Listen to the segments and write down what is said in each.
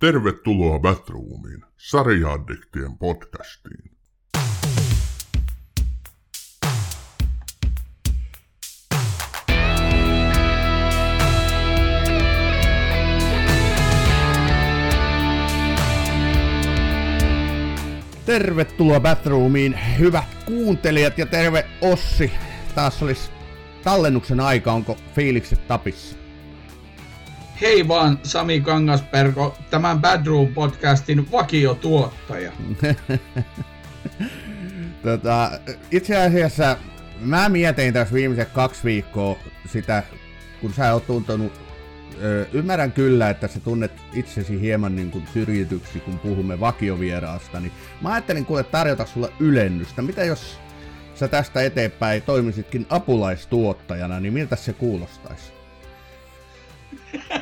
Tervetuloa Batroomiin, sarjaaddiktien podcastiin. Tervetuloa Bathroomiin, hyvät kuuntelijat ja terve Ossi. Taas olisi tallennuksen aika, onko fiilikset tapissa? Hei vaan Sami Kangasperko, tämän Badroom podcastin vakiotuottaja. tota, itse asiassa mä mietin tässä viimeiset kaksi viikkoa sitä, kun sä oot tuntunut ymmärrän kyllä, että sä tunnet itsesi hieman niin kuin syrjityksi, kun puhumme vakiovieraasta, niin mä ajattelin kuule tarjota sulle ylennystä. Mitä jos sä tästä eteenpäin toimisitkin apulaistuottajana, niin miltä se kuulostaisi?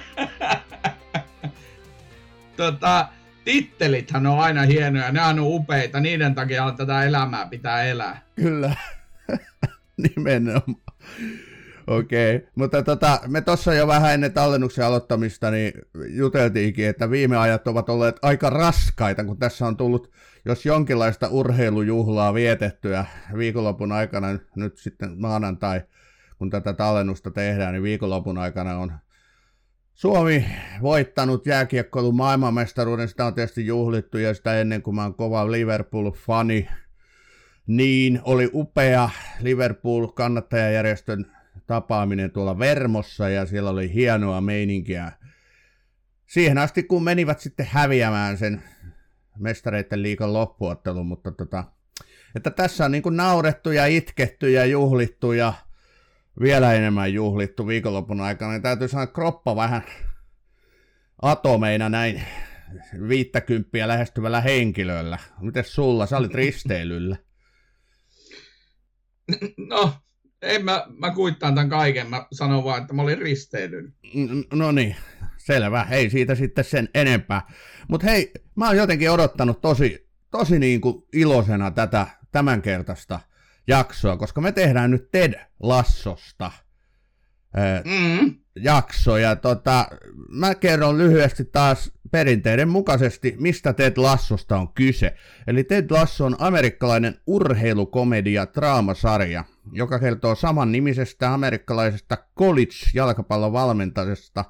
tota, tittelithän on aina hienoja, ne on upeita, niiden takia tätä elämää pitää elää. Kyllä, nimenomaan. Okei, okay. mutta tota, me tuossa jo vähän ennen tallennuksen aloittamista niin juteltiinkin, että viime ajat ovat olleet aika raskaita, kun tässä on tullut, jos jonkinlaista urheilujuhlaa vietettyä viikonlopun aikana, nyt sitten maanantai, kun tätä tallennusta tehdään, niin viikonlopun aikana on Suomi voittanut jääkiekkoilun maailmanmestaruuden, sitä on tietysti juhlittu ja sitä ennen kuin mä oon kova Liverpool-fani, niin oli upea Liverpool-kannattajajärjestön tapaaminen tuolla Vermossa ja siellä oli hienoa meininkiä. Siihen asti, kun menivät sitten häviämään sen mestareiden liikan loppuottelun, mutta tota, että tässä on niin naurettu ja itketty ja juhlittu ja vielä enemmän juhlittu viikonlopun aikana, niin täytyy sanoa, että kroppa vähän atomeina näin viittäkymppiä lähestyvällä henkilöllä. Mites sulla? Sä olit risteilyllä. No, en mä, mä kuittaan tämän kaiken, mä sanon vaan, että mä olin risteilyn. No niin, selvä, ei siitä sitten sen enempää. Mutta hei, mä oon jotenkin odottanut tosi, tosi niin kuin iloisena tätä tämänkertaista jaksoa, koska me tehdään nyt Ted Lassosta mm. jakso, ja tota, mä kerron lyhyesti taas perinteiden mukaisesti, mistä Ted Lassosta on kyse. Eli Ted Lasso on amerikkalainen urheilukomedia draamasarja, joka kertoo saman nimisestä amerikkalaisesta college-jalkapallon valmentajasta,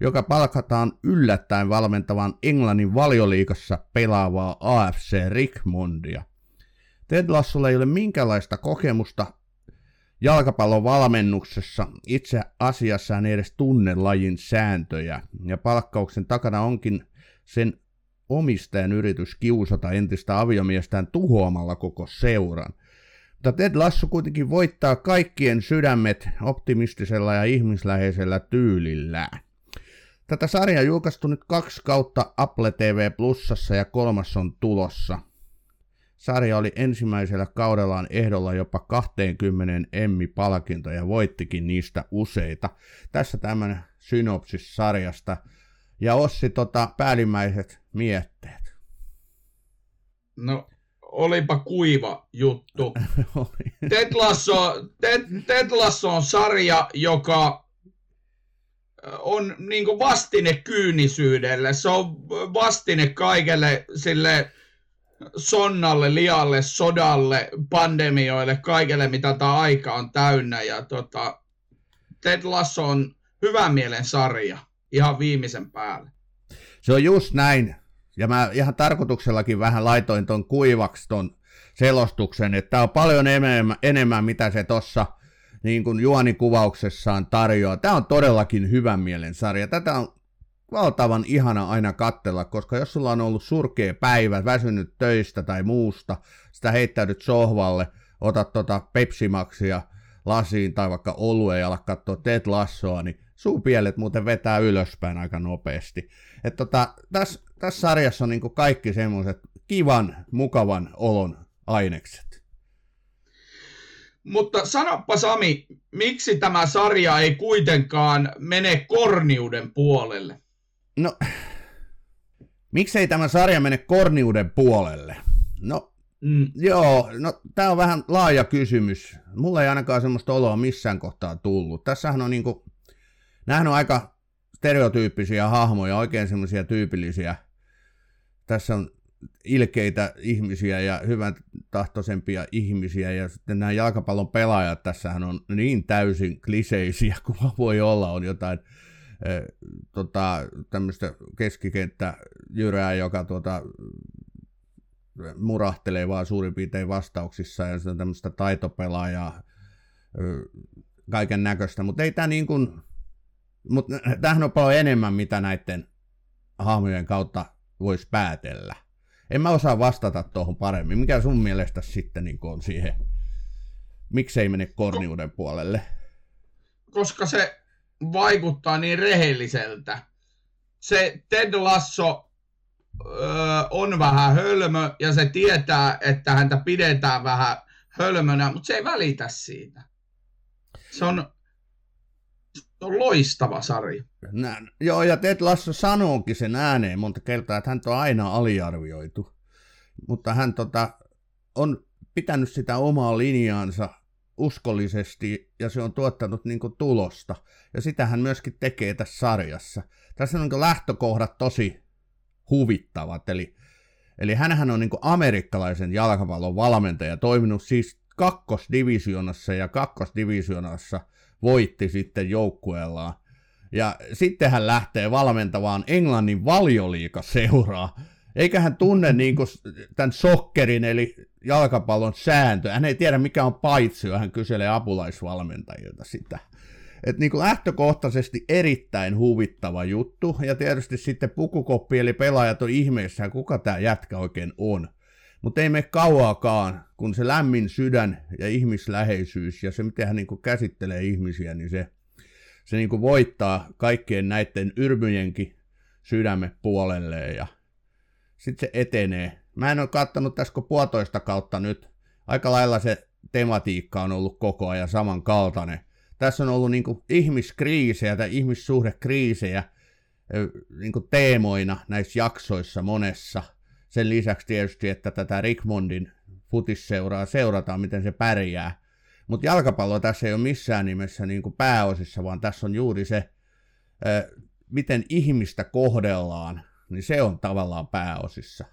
joka palkataan yllättäen valmentavan Englannin valioliikassa pelaavaa AFC Rickmondia. Ted Lassolla ei ole minkäänlaista kokemusta jalkapallon valmennuksessa itse asiassa ei edes tunne lajin sääntöjä, ja palkkauksen takana onkin sen omistajan yritys kiusata entistä aviomiestään tuhoamalla koko seuran. Mutta Ted Lasso kuitenkin voittaa kaikkien sydämet optimistisella ja ihmisläheisellä tyylillään. Tätä sarjaa julkaistu nyt kaksi kautta Apple TV Plusassa ja kolmas on tulossa. Sarja oli ensimmäisellä kaudellaan ehdolla jopa 20 Emmy-palkintoja ja voittikin niistä useita. Tässä tämmöinen synopsis sarjasta. Ja Ossi tota, päällimmäiset mietteet. No olipa kuiva juttu. Ted, Lasso, Ted, Ted Lasso on sarja, joka on niin vastine kyynisyydelle. Se on vastine kaikelle sille sonnalle, lialle, sodalle, pandemioille, kaikelle mitä tämä aika on täynnä. Ja tota, Ted Lasso on hyvän mielen sarja ihan viimeisen päälle. Se on just näin. Ja mä ihan tarkoituksellakin vähän laitoin ton kuivaksi ton selostuksen, että tämä on paljon enemmän, enemmän mitä se tuossa niin kuin juonikuvauksessaan tarjoaa. Tämä on todellakin hyvän mielen sarja. Tätä on valtavan ihana aina kattella, koska jos sulla on ollut surkea päivä, väsynyt töistä tai muusta, sitä heittäydyt sohvalle, otat tota pepsimaksia lasiin tai vaikka olue ja alat katsoa Ted Lassoa, niin suupielet muuten vetää ylöspäin aika nopeasti. Et tota, tässä täs sarjassa on niinku kaikki semmoiset kivan, mukavan olon ainekset. Mutta sanoppa Sami, miksi tämä sarja ei kuitenkaan mene korniuden puolelle? No, miksei tämä sarja mene korniuden puolelle? No, mm. joo, no tämä on vähän laaja kysymys. Mulla ei ainakaan semmoista oloa missään kohtaa tullut. Tässähän on niinku, nämähän on aika stereotyyppisiä hahmoja, oikein semmoisia tyypillisiä tässä on ilkeitä ihmisiä ja hyvän tahtoisempia ihmisiä, ja sitten nämä jalkapallon pelaajat tässähän on niin täysin kliseisiä kuin voi olla, on jotain tota, tämmöistä keskikenttä jyrää, joka tuota, murahtelee vaan suurin piirtein vastauksissa, ja on tämmöistä taitopelaajaa, kaiken näköistä, mutta ei tämä niin kuin, mutta tämähän on paljon enemmän, mitä näiden hahmojen kautta voisi päätellä. En mä osaa vastata tuohon paremmin. Mikä sun mielestä sitten niin on siihen, miksei mene korniuden puolelle? Koska se vaikuttaa niin rehelliseltä. Se Ted Lasso öö, on vähän hölmö ja se tietää, että häntä pidetään vähän hölmönä, mutta se ei välitä siitä. Se on, se on loistava sarja. Nä, joo, ja Ted Lasso sanookin sen ääneen monta kertaa, että hän on aina aliarvioitu. Mutta hän tota, on pitänyt sitä omaa linjaansa uskollisesti ja se on tuottanut niin kuin, tulosta. Ja sitä hän myöskin tekee tässä sarjassa. Tässä on niin lähtökohdat tosi huvittavat. Eli, eli hänhän on niin kuin, amerikkalaisen jalkapallon valmentaja, toiminut siis kakkosdivisionassa ja kakkosdivisionassa voitti sitten joukkueellaan. Ja sitten hän lähtee valmentavaan Englannin valioliikaseuraa. Eikä hän tunne niin kuin tämän sokkerin eli jalkapallon sääntö. Hän ei tiedä mikä on paitsi, hän kyselee apulaisvalmentajilta sitä. Et niin kuin lähtökohtaisesti erittäin huvittava juttu, ja tietysti sitten pukukoppi eli pelaajat on ihmeissään, kuka tämä jätkä oikein on. Mutta ei me kauaakaan, kun se lämmin sydän ja ihmisläheisyys ja se, miten hän niin kuin käsittelee ihmisiä, niin se, se niin kuin voittaa kaikkien näiden yrmyjenkin sydämme puolelleen ja sitten se etenee. Mä en ole kattanut tässä kuin puolitoista kautta nyt. Aika lailla se tematiikka on ollut koko ajan samankaltainen. Tässä on ollut niin kuin ihmiskriisejä tai ihmissuhdekriisejä niin kuin teemoina näissä jaksoissa monessa – sen lisäksi tietysti, että tätä Rickmondin futisseuraa seurataan, miten se pärjää. Mutta jalkapallo tässä ei ole missään nimessä niin kuin pääosissa, vaan tässä on juuri se, miten ihmistä kohdellaan, niin se on tavallaan pääosissa.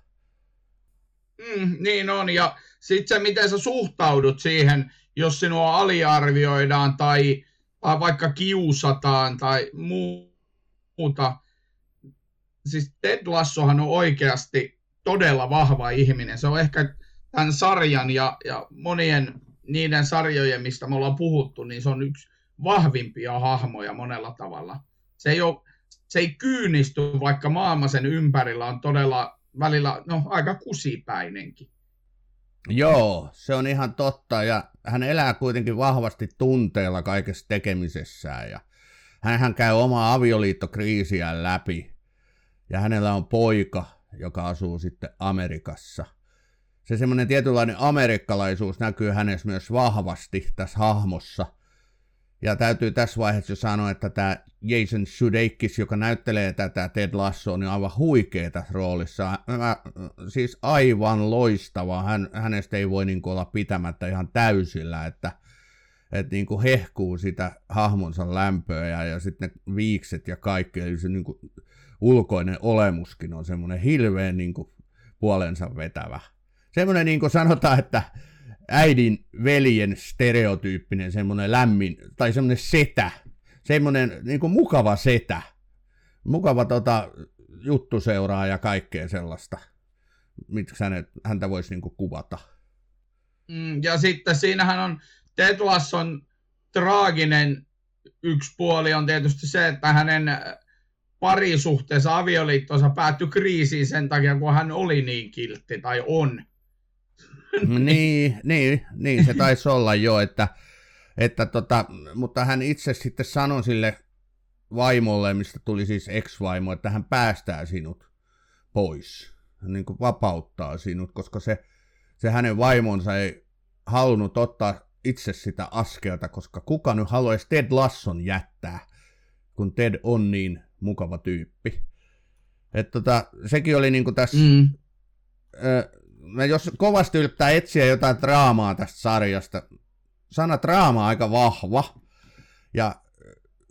Mm, niin on, ja sitten se, miten sä suhtaudut siihen, jos sinua aliarvioidaan tai, tai vaikka kiusataan tai muuta. Siis Ted Lassohan on oikeasti todella vahva ihminen. Se on ehkä tämän sarjan ja, ja monien niiden sarjojen, mistä me ollaan puhuttu, niin se on yksi vahvimpia hahmoja monella tavalla. Se ei, ole, se ei kyynisty, vaikka maailma sen ympärillä on todella välillä no, aika kusipäinenkin. Joo, se on ihan totta ja hän elää kuitenkin vahvasti tunteella kaikessa tekemisessään ja hän käy omaa avioliittokriisiään läpi ja hänellä on poika, joka asuu sitten Amerikassa. Se semmoinen tietynlainen amerikkalaisuus näkyy hänessä myös vahvasti tässä hahmossa. Ja täytyy tässä vaiheessa jo sanoa, että tämä Jason Sudeikis, joka näyttelee tätä Ted Lassoa, niin on aivan huikea tässä roolissa. Mä, siis aivan loistava. Hän, hänestä ei voi niin olla pitämättä ihan täysillä, että, että niin kuin hehkuu sitä hahmonsa lämpöä ja, ja sitten ne viikset ja kaikki. Eli se niin kuin ulkoinen olemuskin on semmoinen hilveen niin kuin puolensa vetävä. Semmoinen niin kuin sanotaan, että äidin veljen stereotyyppinen semmoinen lämmin, tai semmoinen setä, semmoinen niin kuin mukava setä, mukava tota, juttuseuraa ja kaikkea sellaista, miksi hänet, häntä voisi niin kuin kuvata. Mm, ja sitten siinähän on Ted Lasson traaginen yksi puoli on tietysti se, että hänen parisuhteessa avioliittonsa päättyi kriisiin sen takia, kun hän oli niin kiltti tai on. Niin, niin, niin, se taisi olla jo, että, että tota, mutta hän itse sitten sanoi sille vaimolle, mistä tuli siis ex-vaimo, että hän päästää sinut pois, hän niin kuin vapauttaa sinut, koska se, se hänen vaimonsa ei halunnut ottaa itse sitä askelta, koska kuka nyt haluaisi Ted Lasson jättää, kun Ted on niin mukava tyyppi. Et tota, sekin oli niinku tässä, mm. ö, jos kovasti yrittää etsiä jotain draamaa tästä sarjasta, sana draama aika vahva, ja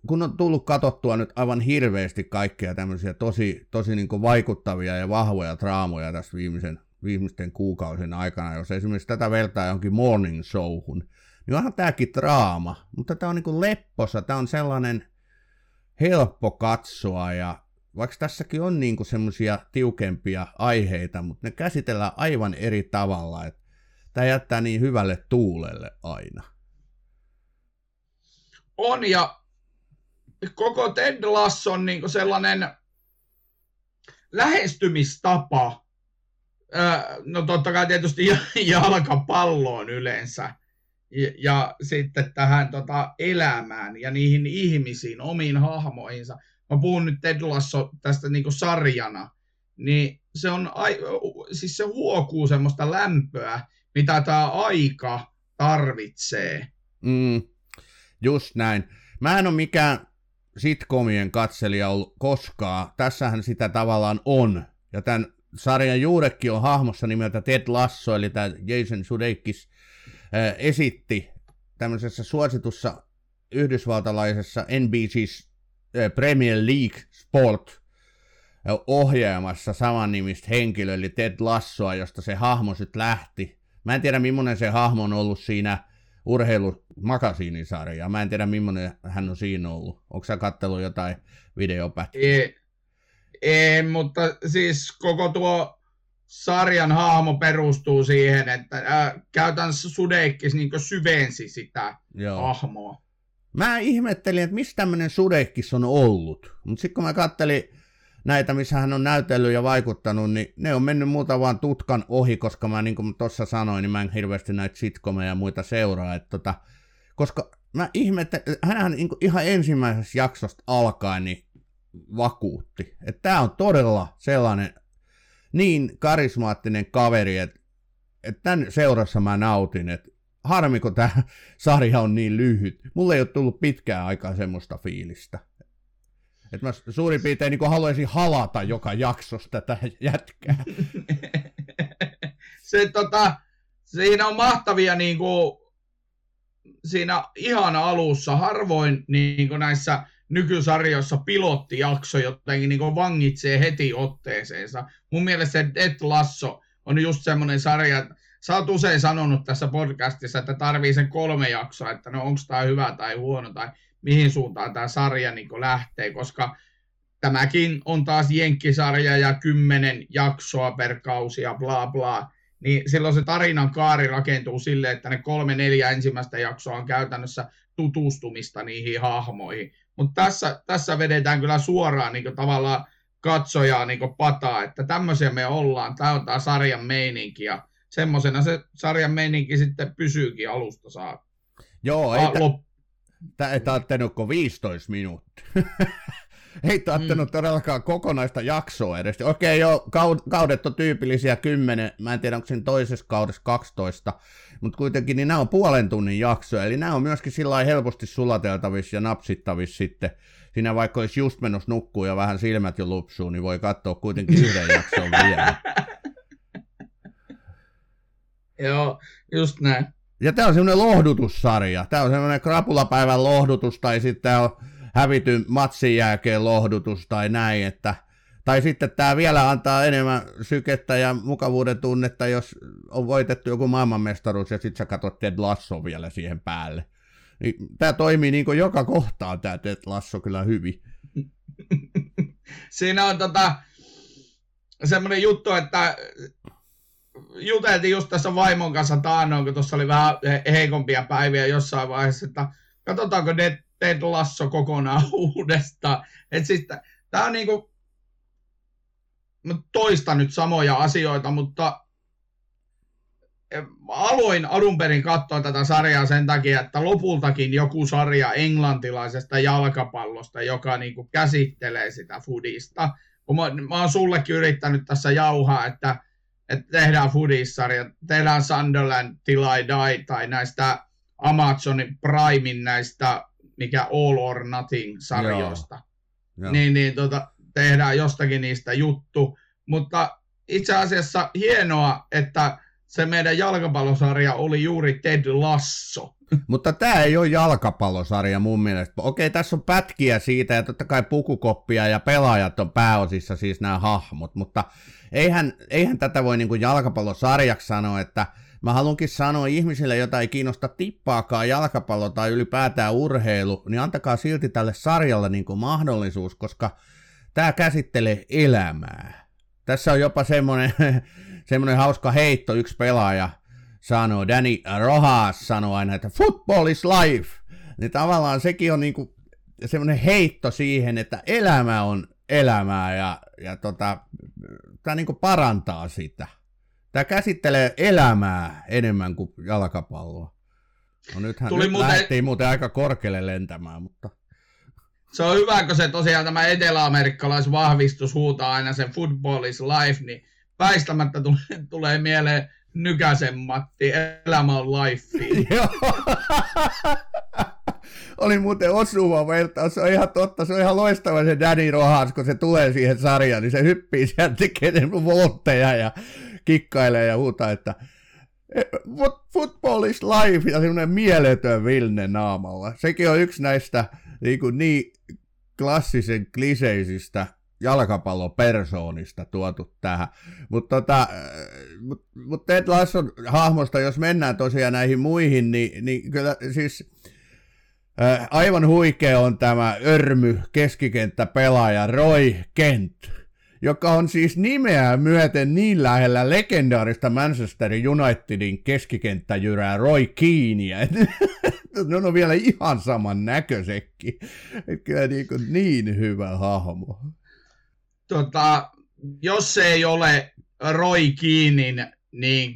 kun on tullut katsottua nyt aivan hirveästi kaikkea tämmöisiä tosi, tosi niin vaikuttavia ja vahvoja draamoja tässä viimeisen, viimeisten kuukausien aikana, jos esimerkiksi tätä vertaa johonkin morning showhun, niin onhan tämäkin draama, mutta tämä on niin lepposa, tämä on sellainen helppo katsoa ja vaikka tässäkin on niin semmoisia tiukempia aiheita, mutta ne käsitellään aivan eri tavalla, että tämä jättää niin hyvälle tuulelle aina. On ja koko Ted Lasson niin sellainen lähestymistapa, no totta kai tietysti jalkapalloon yleensä, ja, ja sitten tähän tota, elämään ja niihin ihmisiin, omiin hahmoihinsa. Mä puhun nyt Ted Lasso tästä niin sarjana, niin se on, siis se huokuu semmoista lämpöä, mitä tämä aika tarvitsee. Mm, just näin. Mä en ole mikään sitcomien katselija ollut koskaan. Tässähän sitä tavallaan on. Ja tämän sarjan juurekki on hahmossa nimeltä Ted Lasso, eli tämä Jason Sudeikis esitti tämmöisessä suositussa yhdysvaltalaisessa NBC Premier League Sport ohjaamassa saman nimistä henkilö, eli Ted Lassoa, josta se hahmo sitten lähti. Mä en tiedä, millainen se hahmo on ollut siinä urheilumakasiinisarjaa. Mä en tiedä, millainen hän on siinä ollut. Onko sä kattellut jotain videopätkiä? Ei, ei, mutta siis koko tuo sarjan hahmo perustuu siihen, että äh, käytännössä Sudeikkis niin syvensi sitä Joo. hahmoa. Mä ihmettelin, että mistä tämmöinen Sudeikkis on ollut. Mutta sitten kun mä kattelin näitä, missä hän on näytellyt ja vaikuttanut, niin ne on mennyt muuta vaan tutkan ohi, koska mä niin kuin tuossa sanoin, niin mä en hirveästi näitä sitcomeja ja muita seuraa. Että tota, koska mä ihmettelin, hänhän niin ihan ensimmäisessä jaksosta alkaen niin vakuutti. Että tämä on todella sellainen niin karismaattinen kaveri, että, että tämän seurassa mä nautin, että harmi kun tämä sarja on niin lyhyt. Mulle ei ole tullut pitkään aikaa semmoista fiilistä. Että mä suurin piirtein niin haluaisin halata joka jaksossa tätä jätkää. Se, tota, siinä on mahtavia niin kuin, siinä ihan alussa, harvoin niin kuin näissä nykysarjoissa pilottijakso jotenkin niin vangitsee heti otteeseensa. Mun mielestä se Dead Lasso on just semmoinen sarja, sä oot usein sanonut tässä podcastissa, että tarvii sen kolme jaksoa, että no onko tämä hyvä tai huono tai mihin suuntaan tämä sarja niin lähtee, koska tämäkin on taas jenkkisarja ja kymmenen jaksoa per kausi ja bla bla, niin silloin se tarinan kaari rakentuu sille, että ne kolme neljä ensimmäistä jaksoa on käytännössä tutustumista niihin hahmoihin. Mutta tässä, tässä vedetään kyllä suoraan niin tavallaan katsojaa niin pataa, että tämmöisiä me ollaan, tämä on tämä sarjan meininki ja semmoisena se sarjan meininki sitten pysyykin alusta saakka. Joo, ei, Tämä ei tarvittanut 15 minuuttia. ei tarvittanut mm. todellakaan kokonaista jaksoa edes. Okei, joo, kaudet on tyypillisiä 10, mä en tiedä onko siinä toisessa kaudessa 12, mutta kuitenkin niin nämä on puolen tunnin jaksoja, eli nämä on myöskin sillä helposti sulateltavissa ja napsittavissa sitten. Siinä vaikka olisi just menossa nukkuu ja vähän silmät jo lupsuu, niin voi katsoa kuitenkin yhden jakson vielä. Joo, just näin. Ja tämä on semmoinen lohdutussarja. Tämä on semmoinen krapulapäivän lohdutus tai sitten tämä on hävityn matsin jälkeen lohdutus tai näin, että tai sitten tämä vielä antaa enemmän sykettä ja mukavuuden tunnetta, jos on voitettu joku maailmanmestaruus ja sitten sä katsot Ted Lasso vielä siihen päälle. Niin, tämä toimii niin kuin joka kohtaan tämä Ted Lasso kyllä hyvin. Siinä on tota, semmoinen juttu, että juteltiin just tässä vaimon kanssa taannoin, kun tuossa oli vähän heikompia päiviä jossain vaiheessa, että katsotaanko Ted Lasso kokonaan uudestaan. Että siis tämä on niinku, mä toistan nyt samoja asioita, mutta aloin alun perin katsoa tätä sarjaa sen takia, että lopultakin joku sarja englantilaisesta jalkapallosta, joka niinku käsittelee sitä foodista. Kun mä, mä oon sullekin yrittänyt tässä jauhaa, että että tehdään foodissarja, tehdään Sunderland Till I Die tai näistä Amazonin Primein näistä, mikä All or Nothing-sarjoista. Joo. Niin, niin tota, tehdään jostakin niistä juttu. Mutta itse asiassa hienoa, että se meidän jalkapallosarja oli juuri Ted Lasso. Mutta tämä ei ole jalkapallosarja mun mielestä. Okei, tässä on pätkiä siitä ja totta kai pukukoppia ja pelaajat on pääosissa siis nämä hahmot, mutta eihän, eihän tätä voi niin kuin jalkapallosarjaksi sanoa, että mä haluankin sanoa ihmisille, jota ei kiinnosta tippaakaan jalkapallo tai ylipäätään urheilu, niin antakaa silti tälle sarjalle niin kuin mahdollisuus, koska tämä käsittelee elämää. Tässä on jopa semmoinen, semmoinen hauska heitto, yksi pelaaja sanoo, Danny Rojas sanoo aina, että football is life. Niin tavallaan sekin on niinku semmoinen heitto siihen, että elämä on elämää ja, ja tota, tämä niinku parantaa sitä. Tämä käsittelee elämää enemmän kuin jalkapalloa. No nythän Tuli nyt muuten... lähdettiin muuten aika korkealle lentämään, mutta... Se on hyvä, kun se tosiaan tämä eteläamerikkalaisvahvistus huutaa aina sen football is life, niin väistämättä tulee, tulee mieleen Nykäsen Matti, elämä on life. Oli muuten osuva vertaus, se on ihan totta, se on ihan loistava se Danny Rohans, kun se tulee siihen sarjaan, niin se hyppii sieltä, tekee voltteja ja kikkailee ja huutaa, että e, football is life ja semmoinen mieletön Vilne naamalla. Sekin on yksi näistä niin, kuin niin klassisen kliseisistä jalkapallopersoonista tuotu tähän. Mutta tota, mut, mut Ted Lasson hahmosta, jos mennään tosiaan näihin muihin, niin, niin kyllä siis äh, aivan huikea on tämä örmy keskikenttäpelaaja Roy Kent, joka on siis nimeä myöten niin lähellä legendaarista Manchester Unitedin keskikenttäjyrää Roy Keania. ne on vielä ihan saman näköisekin. Kyllä niin, kuin niin hyvä hahmo tota, jos se ei ole Roy Keenin niin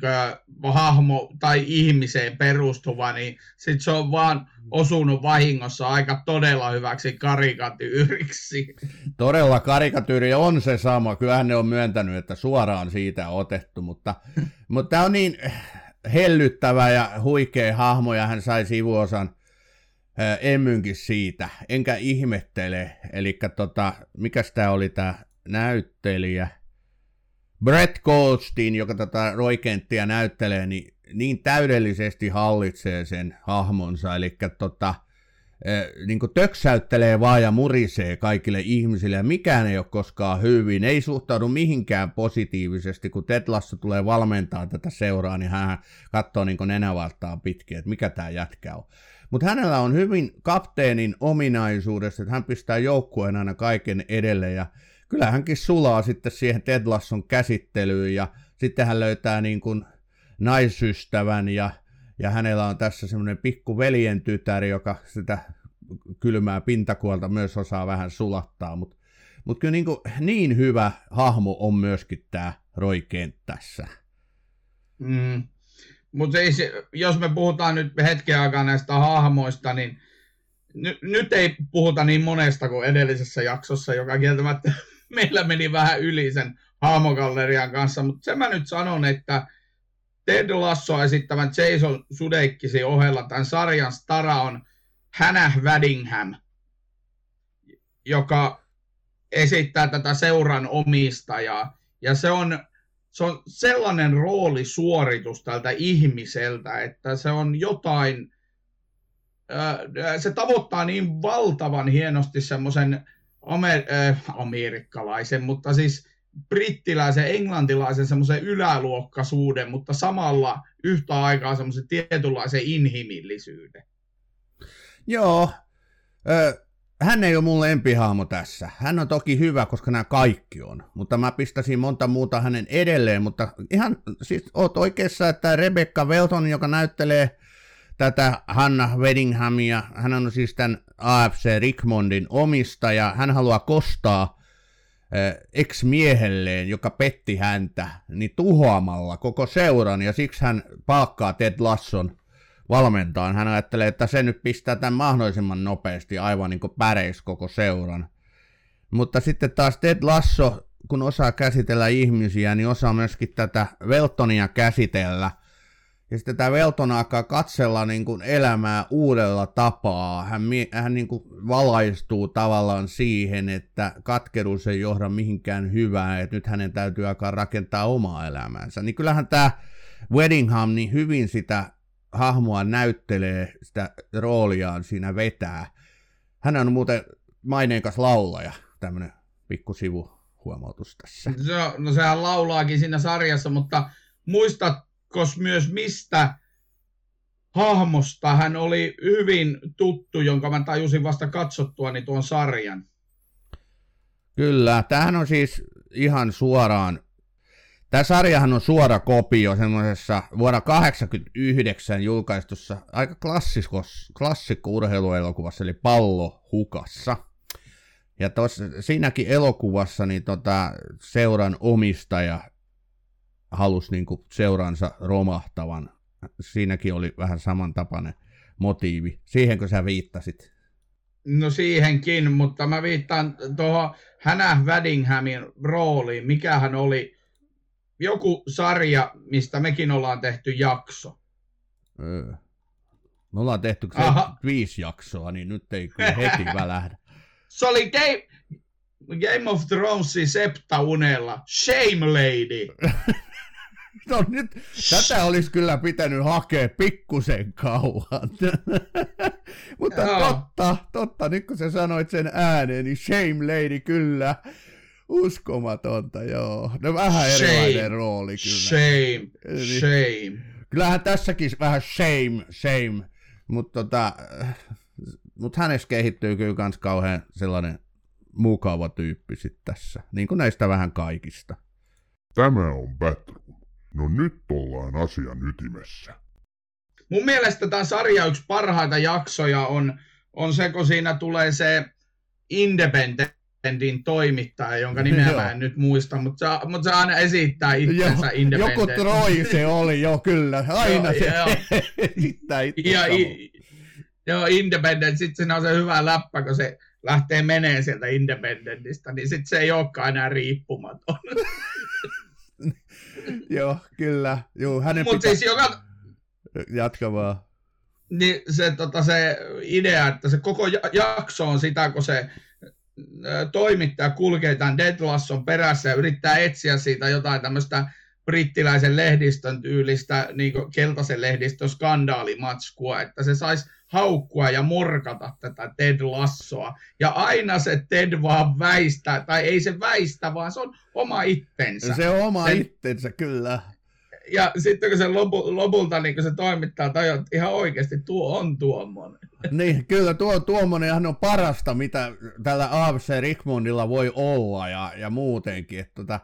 hahmo tai ihmiseen perustuva, niin sit se on vaan osunut vahingossa aika todella hyväksi karikatyyriksi. Todella karikatyyri on se sama. Kyllähän ne on myöntänyt, että suoraan siitä on otettu, mutta, mutta tämä on niin hellyttävä ja huikea hahmo ja hän sai sivuosan emmynkin siitä, enkä ihmettele. Eli tota, mikä tämä oli tämä näyttelijä. Brett Goldstein, joka tätä roikenttia näyttelee, niin, niin täydellisesti hallitsee sen hahmonsa, eli tota, niin kuin töksäyttelee vaan ja murisee kaikille ihmisille, ja mikään ei ole koskaan hyvin, ei suhtaudu mihinkään positiivisesti, kun Ted Lasso tulee valmentaa tätä seuraa, niin hän katsoo niin nenävaltaan pitkin, että mikä tämä jätkä on. Mutta hänellä on hyvin kapteenin ominaisuudessa, että hän pistää joukkueen aina kaiken edelle, ja kyllä hänkin sulaa sitten siihen Ted Lasson käsittelyyn ja sitten hän löytää niin kuin naisystävän ja, ja hänellä on tässä semmoinen pikku veljen tytär, joka sitä kylmää pintakuolta myös osaa vähän sulattaa, mutta mut kyllä niin, kuin, niin hyvä hahmo on myöskin tämä Roy Kent tässä. Mm. Mutta siis, jos me puhutaan nyt hetken aikaa näistä hahmoista, niin nyt ei puhuta niin monesta kuin edellisessä jaksossa, joka kieltämättä meillä meni vähän yli sen hahmogallerian kanssa, mutta sen mä nyt sanon, että Ted Lasso esittävän Jason Sudeikkisin ohella tämän sarjan stara on Hannah Waddingham, joka esittää tätä seuran omistajaa. Ja se on, se on sellainen roolisuoritus tältä ihmiseltä, että se on jotain, se tavoittaa niin valtavan hienosti semmoisen amer, äh, amerikkalaisen, mutta siis brittiläisen, englantilaisen semmoisen yläluokkaisuuden, mutta samalla yhtä aikaa semmoisen tietynlaisen inhimillisyyden. Joo, ö, hän ei ole mun lempihahmo tässä. Hän on toki hyvä, koska nämä kaikki on, mutta mä pistäisin monta muuta hänen edelleen, mutta ihan siis oot oikeassa, että Rebecca Welton, joka näyttelee tätä Hanna Weddinghamia. Hän on siis tämän AFC Rickmondin omistaja. Hän haluaa kostaa eh, ex-miehelleen, joka petti häntä, niin tuhoamalla koko seuran, ja siksi hän palkkaa Ted Lasson valmentaan. Hän ajattelee, että se nyt pistää tämän mahdollisimman nopeasti aivan niin kuin päreis koko seuran. Mutta sitten taas Ted Lasso, kun osaa käsitellä ihmisiä, niin osaa myöskin tätä Veltonia käsitellä – ja sitten tämä Velton alkaa katsella niin kuin elämää uudella tapaa. Hän, hän niin kuin valaistuu tavallaan siihen, että katkeruus ei johda mihinkään hyvään, että nyt hänen täytyy alkaa rakentaa omaa elämäänsä. Niin kyllähän tämä Weddingham niin hyvin sitä hahmoa näyttelee, sitä rooliaan siinä vetää. Hän on muuten maineikas laulaja, tämmöinen pikku sivu huomautus tässä. Se, no sehän laulaakin siinä sarjassa, mutta muistatko myös mistä hahmosta hän oli hyvin tuttu, jonka mä tajusin vasta katsottua niin tuon sarjan? Kyllä, tämähän on siis ihan suoraan Tämä sarjahan on suora kopio semmoisessa vuonna 1989 julkaistussa aika klassikko urheiluelokuvassa, eli Pallo hukassa. Ja tos, siinäkin elokuvassa niin tota, seuran omistaja halusi niin kuin seuransa romahtavan. Siinäkin oli vähän samantapainen motiivi. Siihenkö sä viittasit? No siihenkin, mutta mä viittaan tuohon Hänä Waddinghamin rooliin. Mikähän oli joku sarja, mistä mekin ollaan tehty jakso. Öö. Me ollaan tehty viisi jaksoa, niin nyt ei kyllä heti välähdä. Se oli Game, Game of Thronesin Septa-unella. Shame Lady. no nyt, tätä olisi kyllä pitänyt hakea pikkusen kauan. Mutta Joo. totta, totta, nyt kun sä sanoit sen ääneen, niin Shame Lady kyllä. Uskomatonta, joo. No vähän shame, erilainen rooli kyllä. Shame, Eli, shame. Kyllähän tässäkin vähän shame, shame. Mutta tota, mut hänestä kehittyy kyllä kans kauhean sellainen mukava tyyppi sit tässä. Niin kuin näistä vähän kaikista. Tämä on Batroom. No nyt ollaan asian ytimessä. Mun mielestä tämä sarja yksi parhaita jaksoja on, on se, kun siinä tulee se independent Independin toimittaja, jonka nimeä mä en nyt muista, mutta se, mutta se aina esittää itsensä jo, Independent. Joku Troy se oli, jo kyllä, aina se esittää itsensä. Ja, i, joo, Independent, sitten siinä on se hyvä läppä, kun se lähtee menee sieltä Independentista, niin sitten se ei olekaan enää riippumaton. joo, kyllä. Joo, hänen Mutta pitää... siis joka... Jatka vaan. Niin se, tota, se idea, että se koko jakso on sitä, kun se toimittaja kulkee tämän Deadlasson perässä ja yrittää etsiä siitä jotain tämmöistä brittiläisen lehdistön tyylistä niin keltaisen lehdistön skandaalimatskua, että se saisi haukkua ja morkata tätä Ted Lassoa. Ja aina se Ted vaan väistää, tai ei se väistä, vaan se on oma itsensä. Se on oma Sen... itsensä, kyllä ja sitten kun se lopu, lopulta niin kun se toimittaa tai ihan oikeasti tuo on tuommoinen. Niin, kyllä tuo tuommoinenhan on parasta, mitä tällä AFC Rickmondilla voi olla ja, ja muutenkin. Että tota,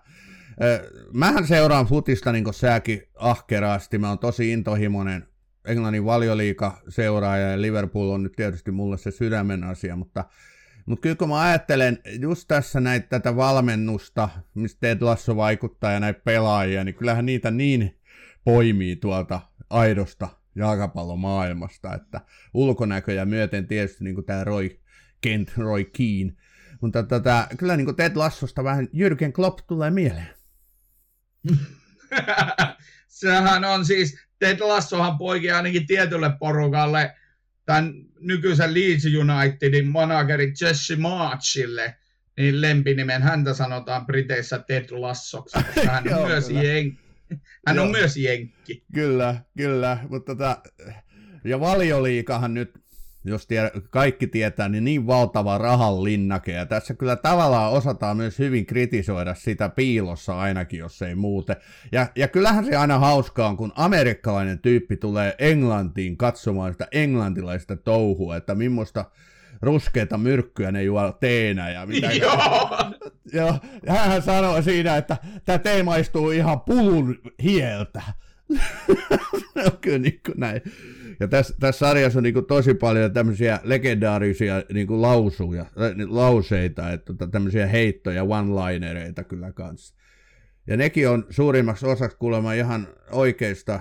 mähän seuraan futista niin kuin säkin ahkerasti, mä oon tosi intohimoinen Englannin valioliika seuraaja ja Liverpool on nyt tietysti mulle se sydämen asia, mutta mutta kyllä kun mä ajattelen just tässä näitä tätä valmennusta, mistä Ted Lasso vaikuttaa ja näitä pelaajia, niin kyllähän niitä niin poimii tuolta aidosta jalkapallomaailmasta, että ulkonäköjä myöten tietysti niin kuin tämä Roy Kent, Roy Keane, mutta tota, kyllä niin kuin Ted Lassosta vähän Jürgen Klopp tulee mieleen. Sehän on siis, Ted Lassohan poiki ainakin tietylle porukalle tämän nykyisen Leeds Unitedin manageri Jesse Marchille, niin lempinimen häntä sanotaan Briteissä Ted Lassoksi, koska hän on myös jenkki. Hän on myös jenkki. Kyllä, kyllä, mutta tota, ja valioliikahan nyt, jos tie, kaikki tietää, niin niin valtava rahan linnake, ja tässä kyllä tavallaan osataan myös hyvin kritisoida sitä piilossa ainakin, jos ei muuten. Ja, ja kyllähän se aina hauskaa on, kun amerikkalainen tyyppi tulee Englantiin katsomaan sitä englantilaista touhua, että millaista ruskeita myrkkyä ne juo teenä ja mitä. Joo. Joo. Hän sanoi siinä, että tämä tee maistuu ihan pulun hieltä. kyllä niin kuin näin. Ja tässä, tässä sarjassa on niin kuin tosi paljon tämmöisiä legendaarisia niin kuin lausuja, äh, lauseita, että tota, tämmöisiä heittoja, one-linereita kyllä kanssa. Ja nekin on suurimmaksi osaksi kuulemma ihan oikeista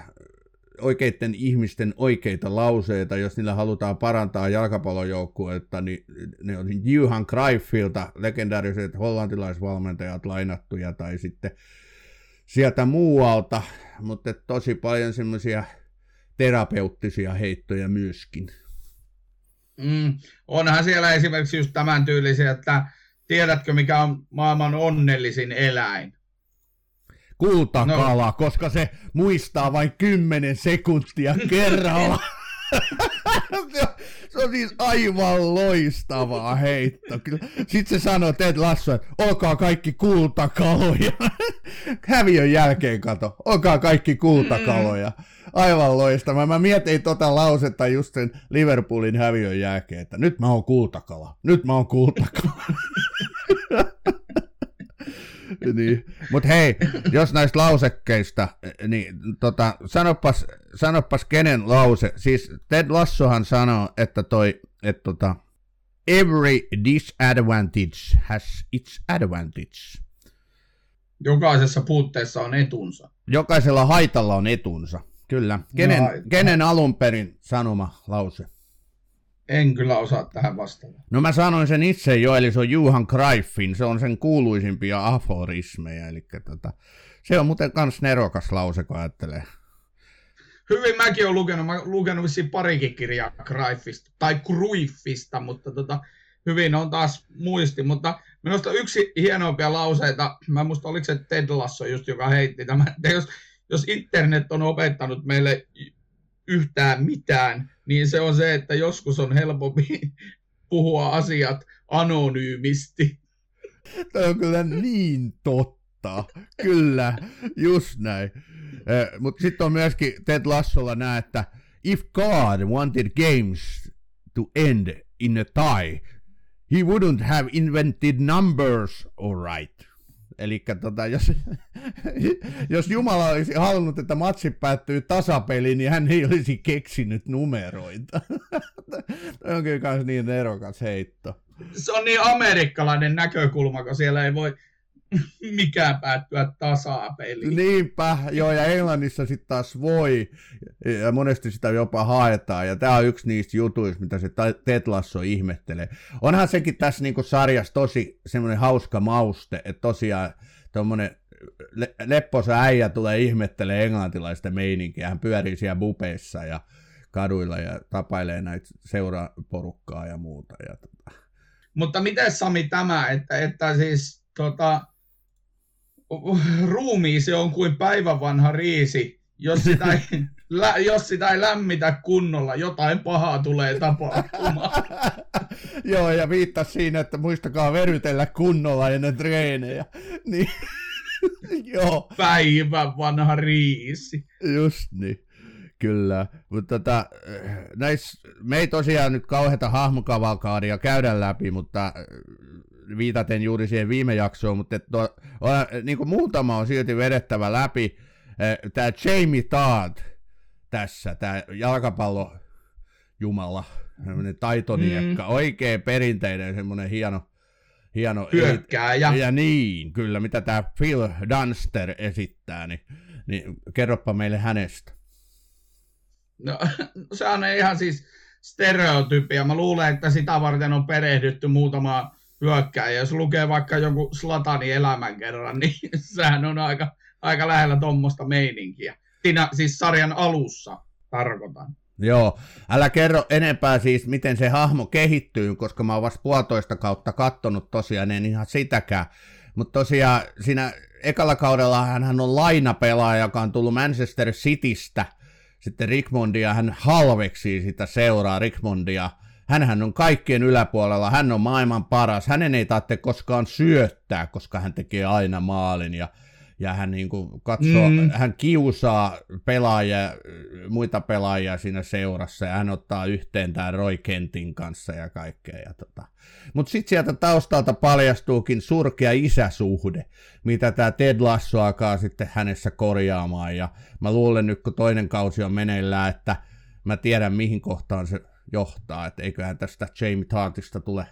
oikeiden ihmisten oikeita lauseita, jos niillä halutaan parantaa jalkapallojoukkuetta, niin ne on Johan Cruyffilta, legendaariset hollantilaisvalmentajat lainattuja, tai sitten sieltä muualta, mutta tosi paljon semmoisia terapeuttisia heittoja myöskin. Mm, onhan siellä esimerkiksi just tämän tyylisiä, että tiedätkö mikä on maailman onnellisin eläin? kultakala, no. koska se muistaa vain 10 sekuntia kerralla. Se on siis aivan loistavaa heitto. Sitten se sanoo Ted Lasso, että olkaa kaikki kultakaloja. Häviön jälkeen kato, olkaa kaikki kultakaloja. Aivan loistava. Mä mietin tota lausetta just sen Liverpoolin häviön jälkeen, että nyt mä oon kultakala, nyt mä oon kultakala. Niin. Mutta hei, jos näistä lausekkeista, niin tota, sanopas, sanopas kenen lause. Siis Ted Lassohan sanoo, että toi, että tota, every disadvantage has its advantage. Jokaisessa puutteessa on etunsa. Jokaisella haitalla on etunsa, kyllä. Kenen, no, kenen alun perin sanoma lause? En kyllä osaa tähän vastata. No mä sanoin sen itse jo, eli se on Juhan Greifin, se on sen kuuluisimpia aforismeja, eli tota, se on muuten kans nerokas lause, kun ajattelee. Hyvin mäkin olen lukenut, mä olen lukenut vissiin parikin kirjaa Greifista, tai Kruiffista, mutta tota, hyvin on taas muisti, mutta minusta yksi hienompia lauseita, mä muista oliko se Ted Lasso just, joka heitti tämän, että jos, jos internet on opettanut meille yhtään mitään, niin se on se, että joskus on helpompi puhua asiat anonyymisti. Tämä on kyllä niin totta. Kyllä, just näin. Eh, Mutta sitten on myöskin Ted Lassolla nämä, että if God wanted games to end in a tie, he wouldn't have invented numbers alright. Eli tota, jos, jos Jumala olisi halunnut, että matsi päättyy tasapeliin, niin hän ei olisi keksinyt numeroita. Tämä on kyllä myös niin erokas heitto. Se on niin amerikkalainen näkökulma, kun siellä ei voi mikään päättyä tasapeliin. Niinpä, joo, ja Englannissa sitten taas voi, ja monesti sitä jopa haetaan, ja tämä on yksi niistä jutuista, mitä se Ted Lasso ihmettelee. Onhan sekin tässä niinku sarjassa tosi semmoinen hauska mauste, että tosiaan tuommoinen le- lepposa äijä tulee ihmettelee englantilaista meininkiä, hän pyörii siellä bupeissa ja kaduilla ja tapailee näitä seuraporukkaa ja muuta. Ja tota. Mutta miten Sami tämä, että, että siis tota, ruumiisi on kuin päivän vanha riisi. Jos sitä, ei, lä, jos sitä ei lämmitä kunnolla, jotain pahaa tulee tapahtumaan. Joo, ja viittaa siinä, että muistakaa verytellä kunnolla ennen treenejä. Niin, joo. Päivän vanha riisi. Just niin. Kyllä, mutta tota, näis, me ei tosiaan nyt kauheita hahmokavalkaadia käydä läpi, mutta viitaten juuri siihen viime jaksoon, mutta tuo, on, niin kuin muutama on silti vedettävä läpi. Tämä Jamie Todd tässä, tämä jalkapallo jumala, semmoinen taitoniekka, mm. oikein perinteinen semmoinen hieno, hieno hyökkääjä. Ja niin, kyllä, mitä tämä Phil Dunster esittää, niin, niin kerropa meille hänestä. No, se on ihan siis stereotypia. Mä luulen, että sitä varten on perehdytty muutama hyökkääjä. Jos lukee vaikka joku Slatani elämänkerran, niin sehän on aika, aika lähellä tuommoista meininkiä. Siinä siis sarjan alussa tarkoitan. Joo, älä kerro enempää siis, miten se hahmo kehittyy, koska mä oon vasta puolitoista kautta kattonut tosiaan, en ihan sitäkään. Mutta tosiaan siinä ekalla kaudella hän on lainapelaaja, joka on tullut Manchester Citystä. Sitten Rickmondia hän halveksii sitä seuraa Rickmondia – Hänhän on kaikkien yläpuolella, hän on maailman paras, hänen ei tarvitse koskaan syöttää, koska hän tekee aina maalin ja, ja hän niin kuin katsoo, mm. hän kiusaa pelaajia, muita pelaajia siinä seurassa ja hän ottaa yhteen tämän Roy Kentin kanssa ja kaikkea. Ja tota. Mutta sitten sieltä taustalta paljastuukin surkea isäsuhde, mitä tämä Ted Lasso alkaa sitten hänessä korjaamaan ja mä luulen nyt kun toinen kausi on meneillään, että mä tiedän mihin kohtaan se johtaa, että eiköhän tästä Jamie Tartista tule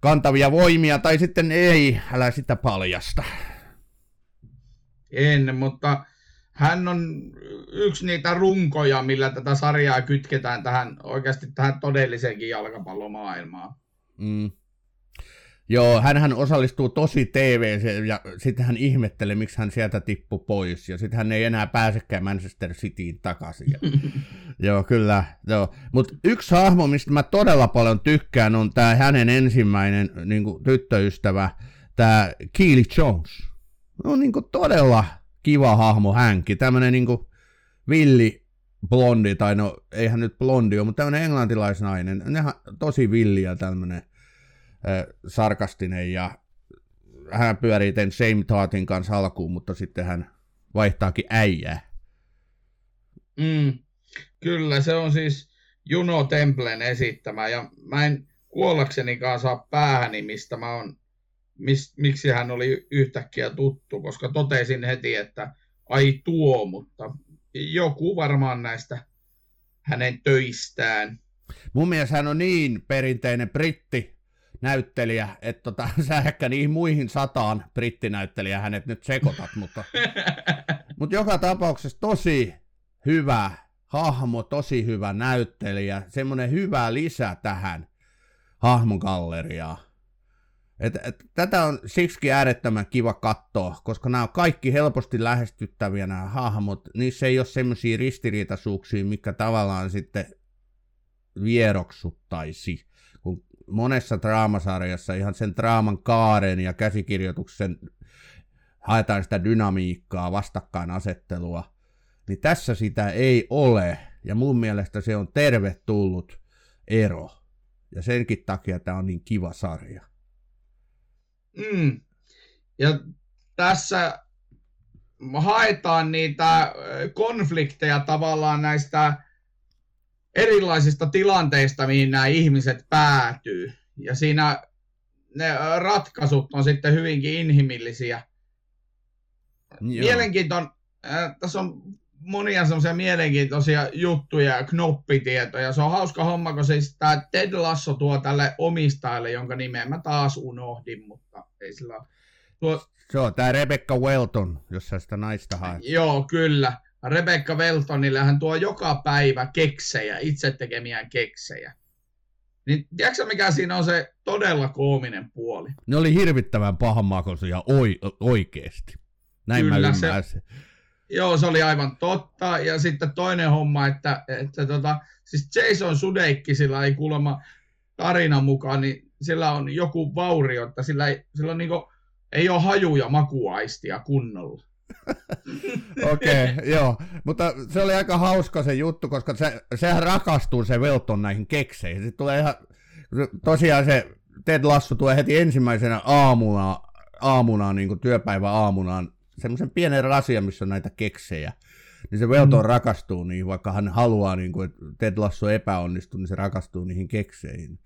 kantavia voimia, tai sitten ei, älä sitä paljasta. En, mutta hän on yksi niitä runkoja, millä tätä sarjaa kytketään tähän oikeasti tähän todelliseenkin jalkapallomaailmaan. Mm. Joo, hän osallistuu tosi tv ja sitten hän ihmettelee, miksi hän sieltä tippui pois. Ja sitten hän ei enää pääsekään Manchester Cityin takaisin. Ja, joo, kyllä. Joo. Mutta yksi hahmo, mistä mä todella paljon tykkään, on tämä hänen ensimmäinen niin kuin, tyttöystävä, tämä Keely Jones. no niin kuin todella kiva hahmo hänkin, tämmönen niin kuin villi blondi, tai no eihän nyt blondi ole, mutta tämmönen englantilaisnainen, nehän tosi villi ja tämmönen äh, sarkastinen ja hän pyörii tämän Same Thoughtin kanssa alkuun, mutta sitten hän vaihtaakin äijää. Mm, kyllä, se on siis Juno Templen esittämä, ja mä en kuollaksenikaan saa päähäni, mistä mä oon, mis, miksi hän oli yhtäkkiä tuttu, koska totesin heti, että ai tuo, mutta joku varmaan näistä hänen töistään. Mun mielestä hän on niin perinteinen britti näyttelijä, että tota, sä ehkä niihin muihin sataan brittinäyttelijä hänet nyt sekoitat, mutta, mutta joka tapauksessa tosi hyvä hahmo, tosi hyvä näyttelijä, semmoinen hyvä lisä tähän hahmogalleriaan. Et, et, tätä on siksi äärettömän kiva katsoa, koska nämä on kaikki helposti lähestyttäviä nämä hahmot. Niissä ei ole semmoisia ristiriitaisuuksia, mikä tavallaan sitten vieroksuttaisi. Monessa draamasarjassa ihan sen draaman kaaren ja käsikirjoituksen haetaan sitä dynamiikkaa, vastakkainasettelua, niin tässä sitä ei ole. Ja mun mielestä se on tervetullut ero. Ja senkin takia tämä on niin kiva sarja. Mm. Ja tässä haetaan niitä konflikteja tavallaan näistä erilaisista tilanteista, mihin nämä ihmiset päätyy. Ja siinä ne ratkaisut on sitten hyvinkin inhimillisiä. Joo. Mielenkiintoinen, äh, tässä on monia semmoisia mielenkiintoisia juttuja ja knoppitietoja. Se on hauska homma, kun siis tämä Ted Lasso tuo tälle omistajalle, jonka nimeä mä taas unohdin, mutta ei sillä tuo... Se on tämä Rebecca Welton, jos sä sitä naista haet. Joo, kyllä. Rebecca Weltonille hän tuo joka päivä keksejä, itse tekemiään keksejä. Niin tiedätkö mikä siinä on se todella koominen puoli? Ne oli hirvittävän pahanmakoisia oi, oikeesti. Näin Kyllä, mä ymmärsin. Se, Joo, se oli aivan totta. Ja sitten toinen homma, että, että tota, siis Jason sillä ei kuulemma tarinan mukaan, niin sillä on joku vaurio, että sillä ei, sillä on niinku, ei ole haju- ja makuaistia kunnolla. Okei, okay, joo. Mutta se oli aika hauska se juttu, koska se, sehän rakastuu se Velton näihin kekseihin. Sitten tulee ihan, tosiaan se Ted Lasso tulee heti ensimmäisenä aamuna, aamuna niin kuin työpäivä aamunaan semmoisen pienen rasian, missä on näitä keksejä. Niin se Velton mm. rakastuu niihin, vaikka hän haluaa, niin kuin, että Ted Lasso epäonnistuu, niin se rakastuu niihin kekseihin.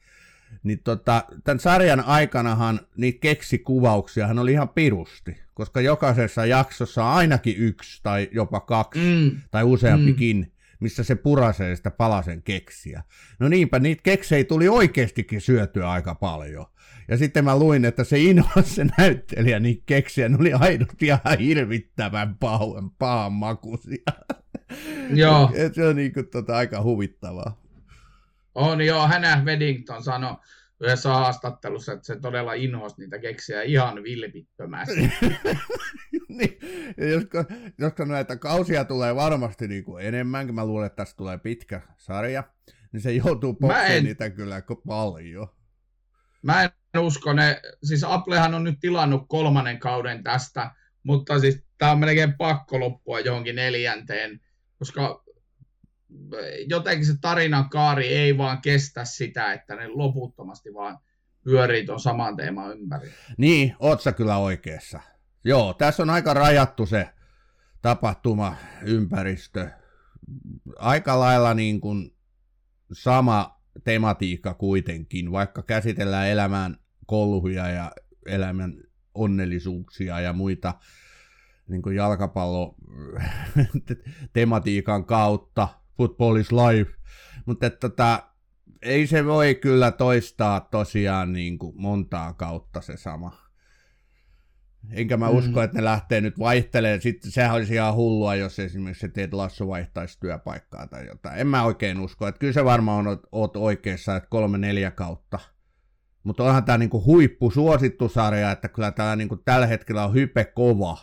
Niin tota, tämän sarjan aikanahan niitä keksikuvauksia hän oli ihan pirusti, koska jokaisessa jaksossa on ainakin yksi tai jopa kaksi mm. tai useampikin, mm. missä se purasee sitä palasen keksiä. No niinpä, niitä keksejä tuli oikeastikin syötyä aika paljon. Ja sitten mä luin, että se inhoas se näyttelijä niin keksiä, ne oli ainut ihan hirvittävän pahan, pahan makuisia. Joo. Et se on niin kuin, tota, aika huvittavaa. On joo, Hänä Weddington sanoi yhdessä haastattelussa, että se todella inhosi niitä keksiä ihan vilpittömästi. niin, jos, jos näitä kausia tulee varmasti niin kuin enemmänkin, mä luulen, että tästä tulee pitkä sarja, niin se joutuu pokkeen niitä kyllä paljon. Mä en usko, ne, siis Applehan on nyt tilannut kolmannen kauden tästä, mutta siis tämä on melkein pakko loppua johonkin neljänteen, koska jotenkin se tarinan kaari ei vaan kestä sitä, että ne loputtomasti vaan pyörii tuon saman teeman ympäri. Niin, oot sä kyllä oikeassa. Joo, tässä on aika rajattu se tapahtuma, ympäristö. Aika lailla niin kuin sama tematiikka kuitenkin, vaikka käsitellään elämän kolhuja ja elämän onnellisuuksia ja muita niin kuin jalkapallo tematiikan kautta, football is life, mutta että, tota, ei se voi kyllä toistaa tosiaan niin kuin montaa kautta se sama. Enkä mä mm. usko, että ne lähtee nyt vaihtelemaan. Sitten sehän olisi ihan hullua, jos esimerkiksi se Ted Lasso vaihtaisi työpaikkaa tai jotain. En mä oikein usko. Että kyllä se varmaan on, oot oikeassa, että kolme neljä kautta. Mutta onhan tämä niinku huippu suosittu sarja, että kyllä tämä niinku tällä hetkellä on hype kova.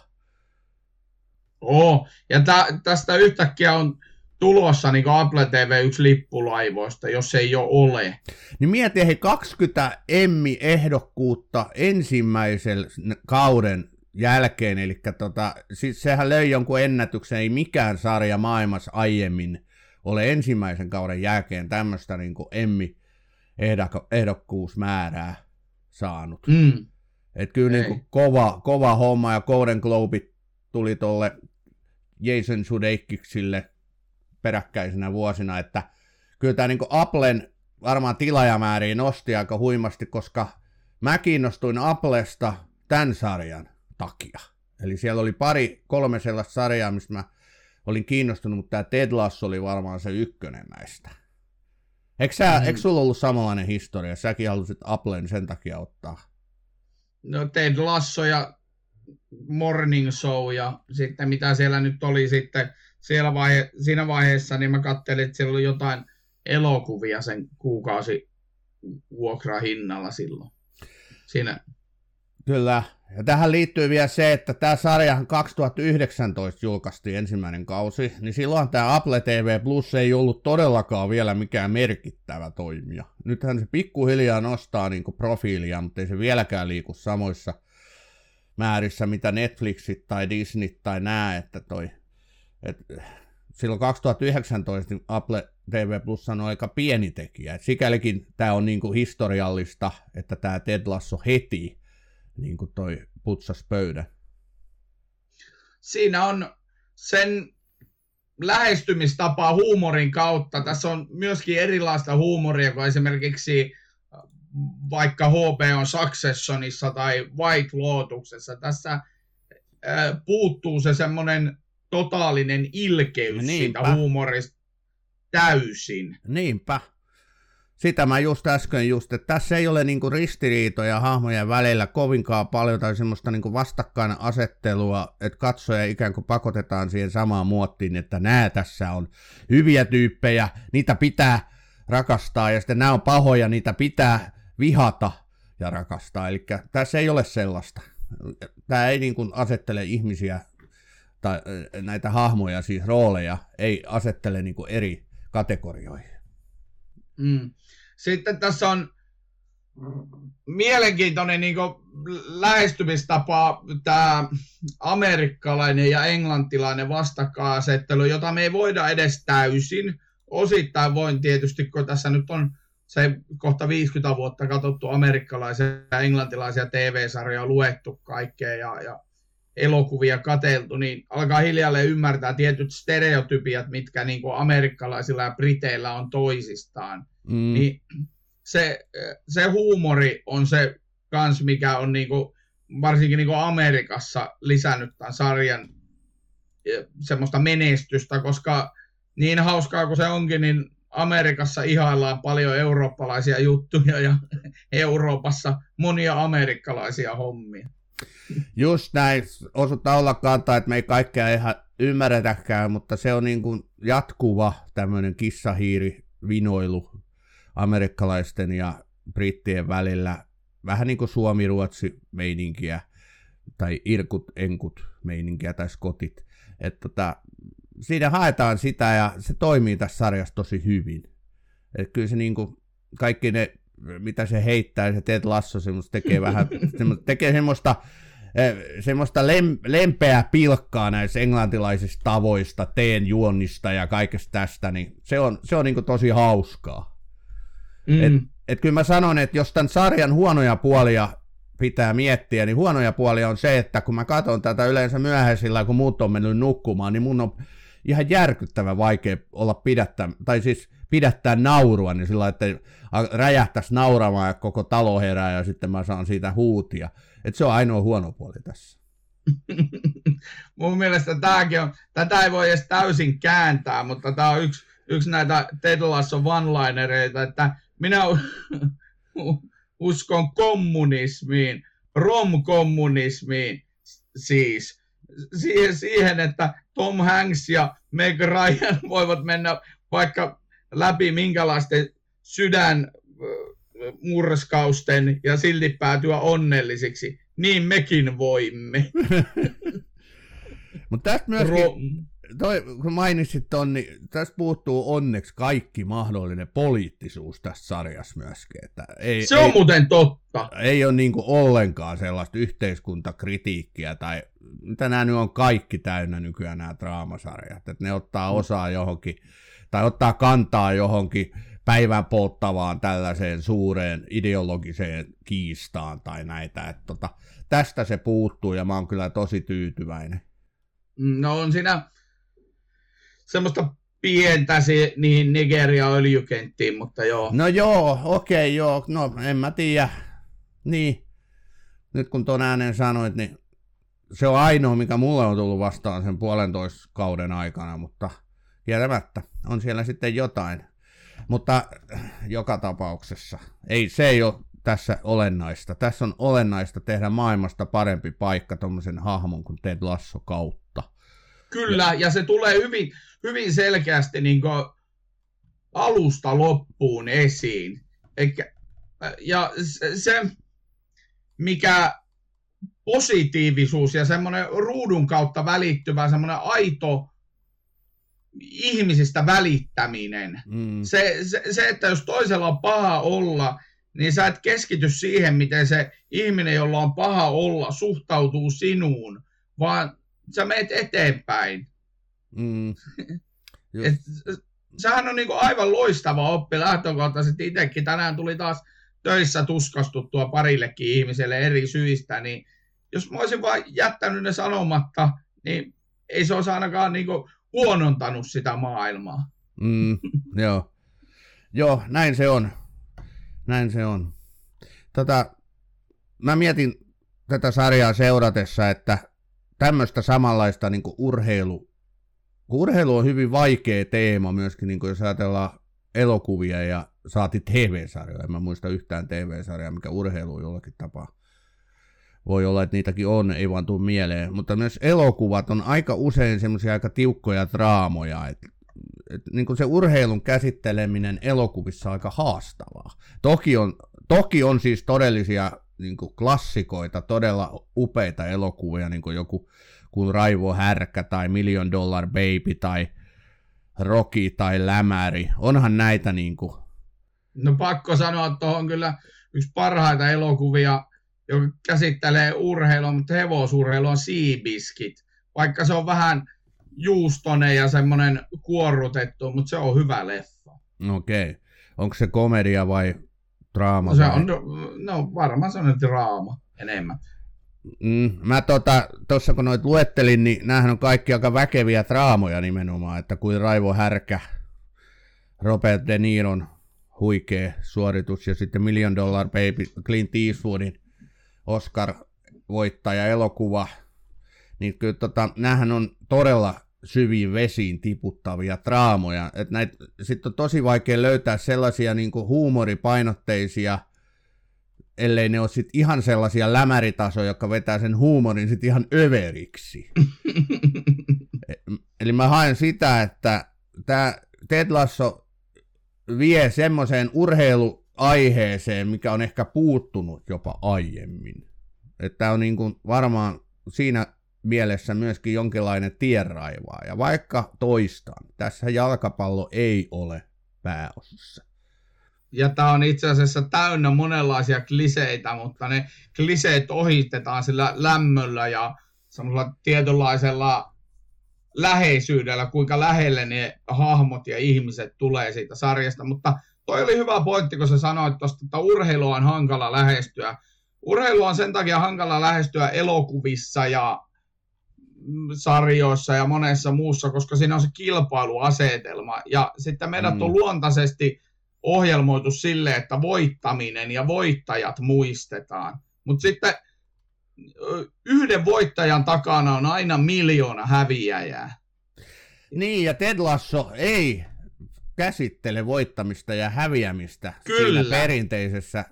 Oo, ja tä, tästä yhtäkkiä on tulossa niin Apple TV yksi lippulaivoista, jos ei jo ole. Niin mieti, hei 20 Emmi-ehdokkuutta ensimmäisen kauden jälkeen, eli tota, siis sehän löi jonkun ennätyksen, ei mikään sarja maailmassa aiemmin ole ensimmäisen kauden jälkeen tämmöistä niin Emmi ehdokkuusmäärää saanut. Mm. Et kyllä niin kuin kova, kova homma ja Golden Globe tuli tuolle Jason Sudeikkiksille peräkkäisenä vuosina, että kyllä tämä niin Applen varmaan tilaajamääriä nosti aika huimasti, koska mä kiinnostuin Applesta tämän sarjan takia. Eli siellä oli pari, kolme sellaista sarjaa, mistä mä olin kiinnostunut, mutta tämä Ted Lasso oli varmaan se ykkönen näistä. Eikö, sä, mm. eikö sulla ollut samanlainen historia? Säkin halusit Applen sen takia ottaa. No Ted Lasso ja Morning Show ja sitten mitä siellä nyt oli sitten siellä vaihe, siinä vaiheessa, niin mä katselin, että siellä oli jotain elokuvia sen kuukausi vuokrahinnalla silloin. Siinä. Kyllä. Ja tähän liittyy vielä se, että tämä sarja 2019 julkaistiin ensimmäinen kausi, niin silloin tämä Apple TV Plus ei ollut todellakaan vielä mikään merkittävä toimija. Nythän se pikkuhiljaa nostaa niin profiilia, mutta ei se vieläkään liiku samoissa määrissä, mitä Netflixit tai Disney tai nää, että toi, et, silloin 2019 niin Apple TV Plus on aika pieni tekijä. Et sikälikin tämä on niinku historiallista, että tämä Ted Lasso heti niin kuin toi putsas pöydä. Siinä on sen lähestymistapa huumorin kautta. Tässä on myöskin erilaista huumoria kuin esimerkiksi äh, vaikka HP on Successionissa tai White Lotuksessa. Tässä äh, puuttuu se semmoinen totaalinen ilkeys Niinpä. siitä huumorista täysin. Niinpä sitä mä just äsken just, että tässä ei ole niinku ristiriitoja hahmojen välillä kovinkaan paljon tai semmoista niinku vastakkainasettelua, että katsoja ikään kuin pakotetaan siihen samaan muottiin, että nämä tässä on hyviä tyyppejä, niitä pitää rakastaa ja sitten nämä on pahoja, niitä pitää vihata ja rakastaa. Eli tässä ei ole sellaista. Tämä ei niinku asettele ihmisiä tai näitä hahmoja, siis rooleja, ei asettele niinku eri kategorioihin. Mm. Sitten tässä on mielenkiintoinen niin lähestymistapa tämä amerikkalainen ja englantilainen vastakkainasettelu, jota me ei voida edes täysin. Osittain voin tietysti, kun tässä nyt on se kohta 50 vuotta katsottu amerikkalaisia ja englantilaisia TV-sarjoja luettu kaikkea ja, ja elokuvia kateltu, niin alkaa hiljalleen ymmärtää tietyt stereotypiat, mitkä niin kuin amerikkalaisilla ja briteillä on toisistaan. Mm. Niin se, se huumori on se kans, mikä on niin kuin, varsinkin niin kuin Amerikassa lisännyt tämän sarjan semmoista menestystä, koska niin hauskaa kuin se onkin, niin Amerikassa ihaillaan paljon eurooppalaisia juttuja ja Euroopassa monia amerikkalaisia hommia. Just näin, osuttaa olla kantaa, että me ei kaikkea ihan ymmärretäkään, mutta se on niin kuin jatkuva tämmöinen kissahiiri vinoilu amerikkalaisten ja brittien välillä. Vähän niin kuin Suomi-Ruotsi meininkiä tai irkut enkut meininkiä tai skotit. että tota, siinä haetaan sitä ja se toimii tässä sarjassa tosi hyvin. Et kyllä se niin kuin, kaikki ne, mitä se heittää, se Ted Lasso semmoista tekee vähän, semmoista, tekee semmoista Eh, semmoista lem, lempeää pilkkaa näistä englantilaisista tavoista, teen juonnista ja kaikesta tästä, niin se on, se on niin tosi hauskaa. Mm. Et, et kyllä mä sanon, että jos tämän sarjan huonoja puolia pitää miettiä, niin huonoja puolia on se, että kun mä katson tätä yleensä myöhäisillä, kun muut on mennyt nukkumaan, niin mun on ihan järkyttävän vaikea olla pidättä, tai siis pidättää naurua, niin sillä että räjähtäisi nauramaan ja koko talo herää ja sitten mä saan siitä huutia. Että se on ainoa huono puoli tässä. Mun mielestä tämäkin on, tätä ei voi edes täysin kääntää, mutta tämä on yksi, yksi näitä Ted Lasso one-linereita, että minä uskon kommunismiin, rom-kommunismiin siis, siihen, siihen, että Tom Hanks ja Meg Ryan voivat mennä vaikka läpi minkälaisten sydän murskausten ja silti päätyä onnellisiksi, niin mekin voimme. Mutta tästä myöskin, Ro- toi, kun mainitsit ton, niin tästä puuttuu onneksi kaikki mahdollinen poliittisuus tässä sarjassa myöskin. Että ei, Se on ei, muuten totta. ei ole niin ollenkaan sellaista yhteiskuntakritiikkiä tai mitä nämä nyt on kaikki täynnä nykyään nämä draamasarjat, että ne ottaa osaa johonkin tai ottaa kantaa johonkin päivän polttavaan tällaiseen suureen ideologiseen kiistaan tai näitä, että tota, tästä se puuttuu ja mä oon kyllä tosi tyytyväinen. No on siinä semmoista pientä se, niihin Nigeria öljykenttiin, mutta joo. No joo, okei, joo, no en mä tiedä. Niin, nyt kun ton äänen sanoit, niin se on ainoa, mikä mulle on tullut vastaan sen puolentoista kauden aikana, mutta kieltämättä on siellä sitten jotain. Mutta joka tapauksessa, ei, se ei ole tässä olennaista. Tässä on olennaista tehdä maailmasta parempi paikka tuommoisen hahmon kuin Ted Lasso kautta. Kyllä, ja se tulee hyvin, hyvin selkeästi niin alusta loppuun esiin. Eikä, ja se, mikä positiivisuus ja semmoinen ruudun kautta välittyvä semmoinen aito ihmisistä välittäminen. Mm. Se, se, se, että jos toisella on paha olla, niin sä et keskity siihen, miten se ihminen, jolla on paha olla, suhtautuu sinuun, vaan sä meet eteenpäin. Mm. Et, sehän on niinku aivan loistava oppi lähtökohtaisesti. Itsekin tänään tuli taas töissä tuskastuttua parillekin ihmiselle eri syistä, niin jos mä olisin vain jättänyt ne sanomatta, niin ei se olisi ainakaan niinku huonontanut sitä maailmaa. Mm, joo. joo, näin se on. Näin se on. Tota, mä mietin tätä sarjaa seuratessa, että tämmöistä samanlaista niin urheilu, urheilu on hyvin vaikea teema myöskin, niin jos ajatellaan elokuvia ja saati TV-sarjoja. En mä muista yhtään TV-sarjaa, mikä urheilu jollakin tapaa. Voi olla, että niitäkin on, ei vaan tule mieleen. Mutta myös elokuvat on aika usein semmoisia aika tiukkoja draamoja, että et, niin kuin se urheilun käsitteleminen elokuvissa on aika haastavaa. Toki on, toki on siis todellisia niin kuin klassikoita, todella upeita elokuvia, niin kuin joku kuin Raivo Härkä tai Million Dollar Baby tai Rocky tai Lämäri. Onhan näitä niin kuin, No pakko sanoa tuohon kyllä yksi parhaita elokuvia, joka käsittelee urheilua, mutta hevosurheilu on Seabiskit. Vaikka se on vähän juustonen ja semmoinen kuorrutettu, mutta se on hyvä leffa. okei, okay. onko se komedia vai draama? No, se vai? on, no varmaan se on draama enemmän. Mm, mä tota, tossa kun noit luettelin, niin näähän on kaikki aika väkeviä draamoja nimenomaan, että kuin Raivo Härkä, Robert De Niron huikea suoritus ja sitten Million Dollar Baby, Clint Eastwoodin Oscar-voittaja elokuva, niin kyllä tota, näähän on todella syviin vesiin tiputtavia draamoja. Sitten on tosi vaikea löytää sellaisia niin huumoripainotteisia ellei ne ole sit ihan sellaisia lämäritasoja, jotka vetää sen huumorin sit ihan överiksi. Eli mä haen sitä, että tämä Ted Lasso vie semmoiseen urheiluaiheeseen, mikä on ehkä puuttunut jopa aiemmin. Että on niin kuin varmaan siinä mielessä myöskin jonkinlainen tienraivaa. Ja vaikka toistaan, tässä jalkapallo ei ole pääosassa. Ja tämä on itse asiassa täynnä monenlaisia kliseitä, mutta ne kliseet ohitetaan sillä lämmöllä ja semmoisella tietynlaisella läheisyydellä, kuinka lähelle ne hahmot ja ihmiset tulee siitä sarjasta. Mutta toi oli hyvä pointti, kun sä sanoit tuosta, että urheilu on hankala lähestyä. Urheilu on sen takia hankala lähestyä elokuvissa ja mm, sarjoissa ja monessa muussa, koska siinä on se kilpailuasetelma. Ja sitten meidät Mm. on luontaisesti ohjelmoitu sille, että voittaminen ja voittajat muistetaan. Mutta sitten yhden voittajan takana on aina miljoona häviäjää. Niin, ja Ted Lasso ei käsittele voittamista ja häviämistä Kyllä. siinä perinteisessä,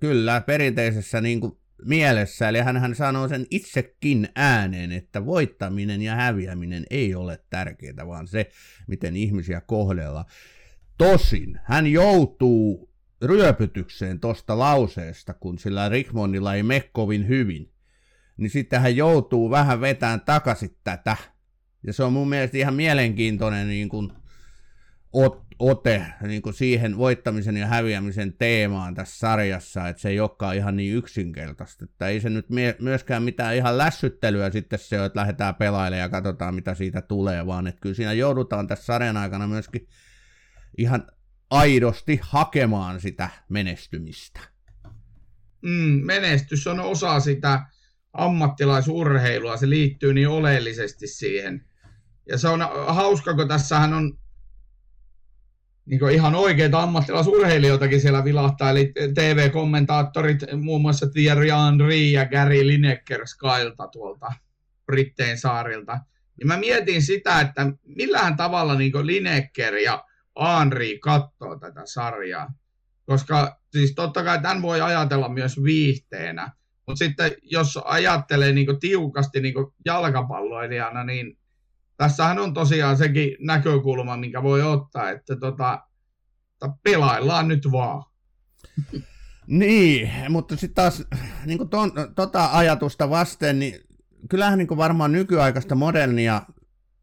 kyllä, perinteisessä niin kuin mielessä. Eli hän, hän sanoo sen itsekin ääneen, että voittaminen ja häviäminen ei ole tärkeää, vaan se, miten ihmisiä kohdellaan. Tosin hän joutuu ryöpytykseen tosta lauseesta, kun sillä Rickmondilla ei mene kovin hyvin. Niin sitten hän joutuu vähän vetään takaisin tätä Ja se on mun mielestä ihan mielenkiintoinen niin kuin, ot, ote niin kuin siihen voittamisen ja häviämisen teemaan tässä sarjassa, että se ei olekaan ihan niin yksinkertaista. Että ei se nyt mie- myöskään mitään ihan lässyttelyä sitten se, että lähdetään pelailemaan ja katsotaan mitä siitä tulee, vaan että kyllä siinä joudutaan tässä sarjan aikana myöskin ihan aidosti hakemaan sitä menestymistä. Mm, menestys on osa sitä ammattilaisurheilua, se liittyy niin oleellisesti siihen. Ja se on hauska, kun tässähän on niin ihan oikeita ammattilaisurheilijoitakin siellä vilahtaa, eli TV-kommentaattorit, muun muassa Thierry Henry ja Gary Lineker Skylta tuolta Brittein saarilta. Niin mä mietin sitä, että millähän tavalla niin Lineker ja Henry katsoo tätä sarjaa. Koska siis totta kai tämän voi ajatella myös viihteenä, mutta sitten jos ajattelee niin tiukasti niin jalkapalloilijana, niin tässähän on tosiaan sekin näkökulma, mikä voi ottaa, että tota, pelaillaan nyt vaan. Niin, mutta sitten taas niin ton, tota ajatusta vasten, niin kyllähän niin varmaan nykyaikaista modernia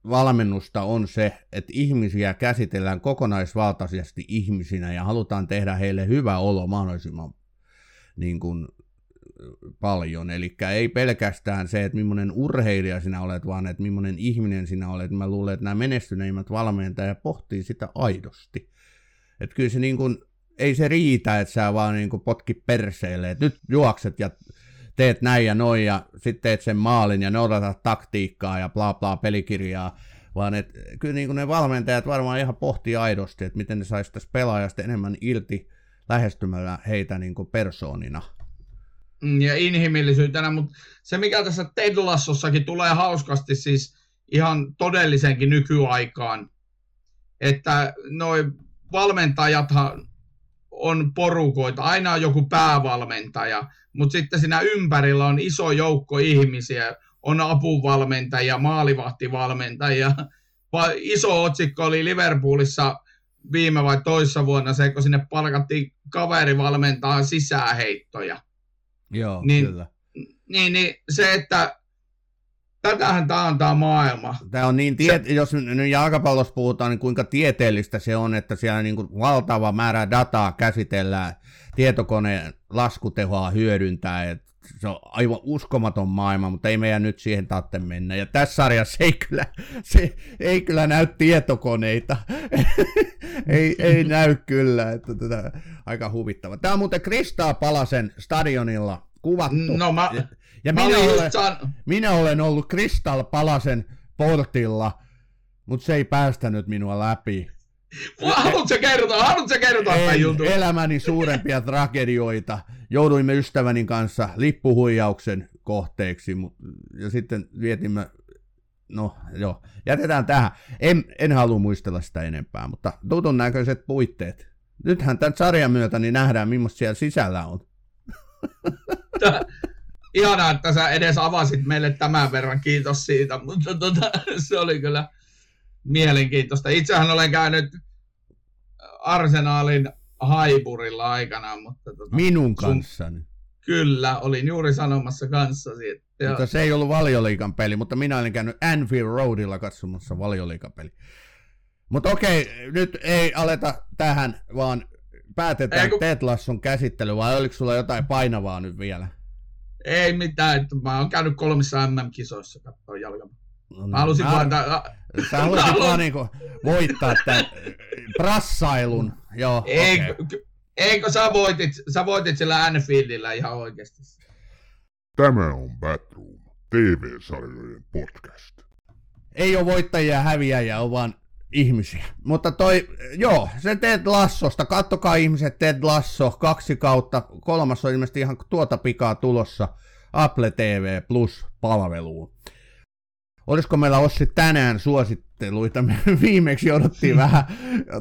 valmennusta on se, että ihmisiä käsitellään kokonaisvaltaisesti ihmisinä ja halutaan tehdä heille hyvä olo mahdollisimman niin kuin, paljon. Eli ei pelkästään se, että millainen urheilija sinä olet, vaan että millainen ihminen sinä olet. Mä luulen, että nämä menestyneimmät valmentajat pohtii sitä aidosti. Että kyllä se niin kuin, ei se riitä, että sä vaan niin kuin potki perseelle, että nyt juokset ja teet näin ja noin ja sitten teet sen maalin ja noudatat taktiikkaa ja bla bla pelikirjaa, vaan että kyllä niin kuin ne valmentajat varmaan ihan pohtii aidosti, että miten ne saisi tästä pelaajasta enemmän irti lähestymällä heitä niin kuin persoonina. Mm, ja inhimillisyytenä, mutta se mikä tässä Ted Lassossakin tulee hauskasti siis ihan todellisenkin nykyaikaan, että noin valmentajathan on porukoita, aina on joku päävalmentaja, mutta sitten siinä ympärillä on iso joukko ihmisiä, on apuvalmentajia, maalivahtivalmentajia. Iso otsikko oli Liverpoolissa viime vai toissa vuonna se, kun sinne palkattiin kaveri valmentaa sisäheittoja. Joo, niin, kyllä. Niin, niin se, että tätähän tämä on tämä maailma. Tämä on niin, tie- se... jos nyt jalkapallossa puhutaan, niin kuinka tieteellistä se on, että siellä niin kuin valtava määrä dataa käsitellään, tietokoneen laskutehoa hyödyntää, että se on aivan uskomaton maailma, mutta ei meidän nyt siihen tarvitse mennä. Ja tässä sarjassa ei kyllä, se ei kyllä näy tietokoneita. ei, ei näy kyllä, että tätä, aika huvittava. Tämä on muuten Kristaa Palasen stadionilla kuvattu. No mä, ja minä, olen, san... minä olen ollut Kristal Palasen portilla, mutta se ei päästänyt minua läpi. Haluatko kertoa, haluatko kertoa jutun? Elämäni suurempia tragedioita. Jouduimme ystäväni kanssa lippuhuijauksen kohteeksi, ja sitten vietimme, no joo, jätetään tähän. En, en halua muistella sitä enempää, mutta tutun näköiset puitteet. Nythän tämän sarjan myötä niin nähdään, millaista siellä sisällä on. ihanaa, että sä edes avasit meille tämän verran, kiitos siitä, mutta tota, se oli kyllä mielenkiintoista. Itsehän olen käynyt Arsenaalin Haiburilla aikanaan, mutta... Tota, Minun kanssani. Sun, kyllä, olin juuri sanomassa kanssasi. Että, mutta se ei ollut valioliikan peli, mutta minä olin käynyt Anfield Roadilla katsomassa valioliikan peli. Mutta okei, nyt ei aleta tähän, vaan päätetään kun... Ted Lasson käsittely, vai oliko sulla jotain painavaa nyt vielä? Ei mitään, että mä oon käynyt kolmissa MM-kisoissa katsoa jalkapalloa. No, mä halusin mä, vaan... sä halusit vaan niinku voittaa tämän prassailun. Joo, Ei, okay. Eikö sä voitit, sä voitit sillä Anfieldillä ihan oikeasti? Tämä on Batroom, TV-sarjojen podcast. Ei ole voittajia ja häviäjiä, on vaan ihmisiä. Mutta toi, joo, se Ted Lassosta, kattokaa ihmiset Ted Lasso, kaksi kautta, kolmas on ilmeisesti ihan tuota pikaa tulossa Apple TV Plus palveluun. Olisiko meillä Ossi tänään suositteluita? Me viimeksi jouduttiin vähän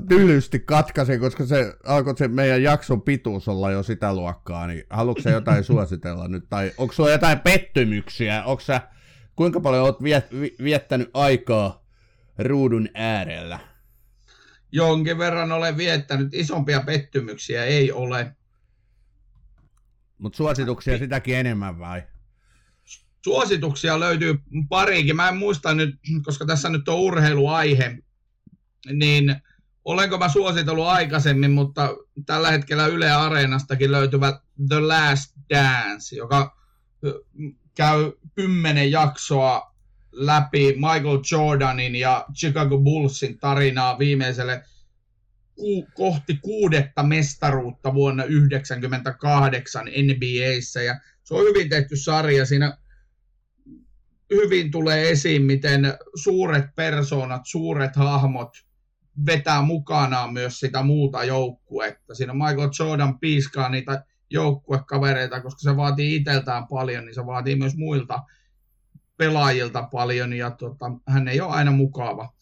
tylysti katkaisen, koska se alkoi se meidän jakson pituus olla jo sitä luokkaa, niin haluatko jotain suositella nyt? Tai onko sulla jotain pettymyksiä? Onko sä, kuinka paljon oot viet, viettänyt aikaa ruudun äärellä? Jonkin verran olen viettänyt, isompia pettymyksiä ei ole. Mutta suosituksia sitäkin enemmän vai? Suosituksia löytyy parikin. Mä en muista nyt, koska tässä nyt on urheiluaihe, niin olenko mä suositellut aikaisemmin, mutta tällä hetkellä Yle Areenastakin löytyvät The Last Dance, joka käy kymmenen jaksoa läpi Michael Jordanin ja Chicago Bullsin tarinaa viimeiselle ku, kohti kuudetta mestaruutta vuonna 1998 NBAssä. Ja se on hyvin tehty sarja. Siinä hyvin tulee esiin, miten suuret persoonat, suuret hahmot vetää mukanaan myös sitä muuta joukkuetta. Siinä Michael Jordan piiskaa niitä joukkuekavereita, koska se vaatii itseltään paljon, niin se vaatii myös muilta pelaajilta paljon, ja tota, hän ei ole aina mukava.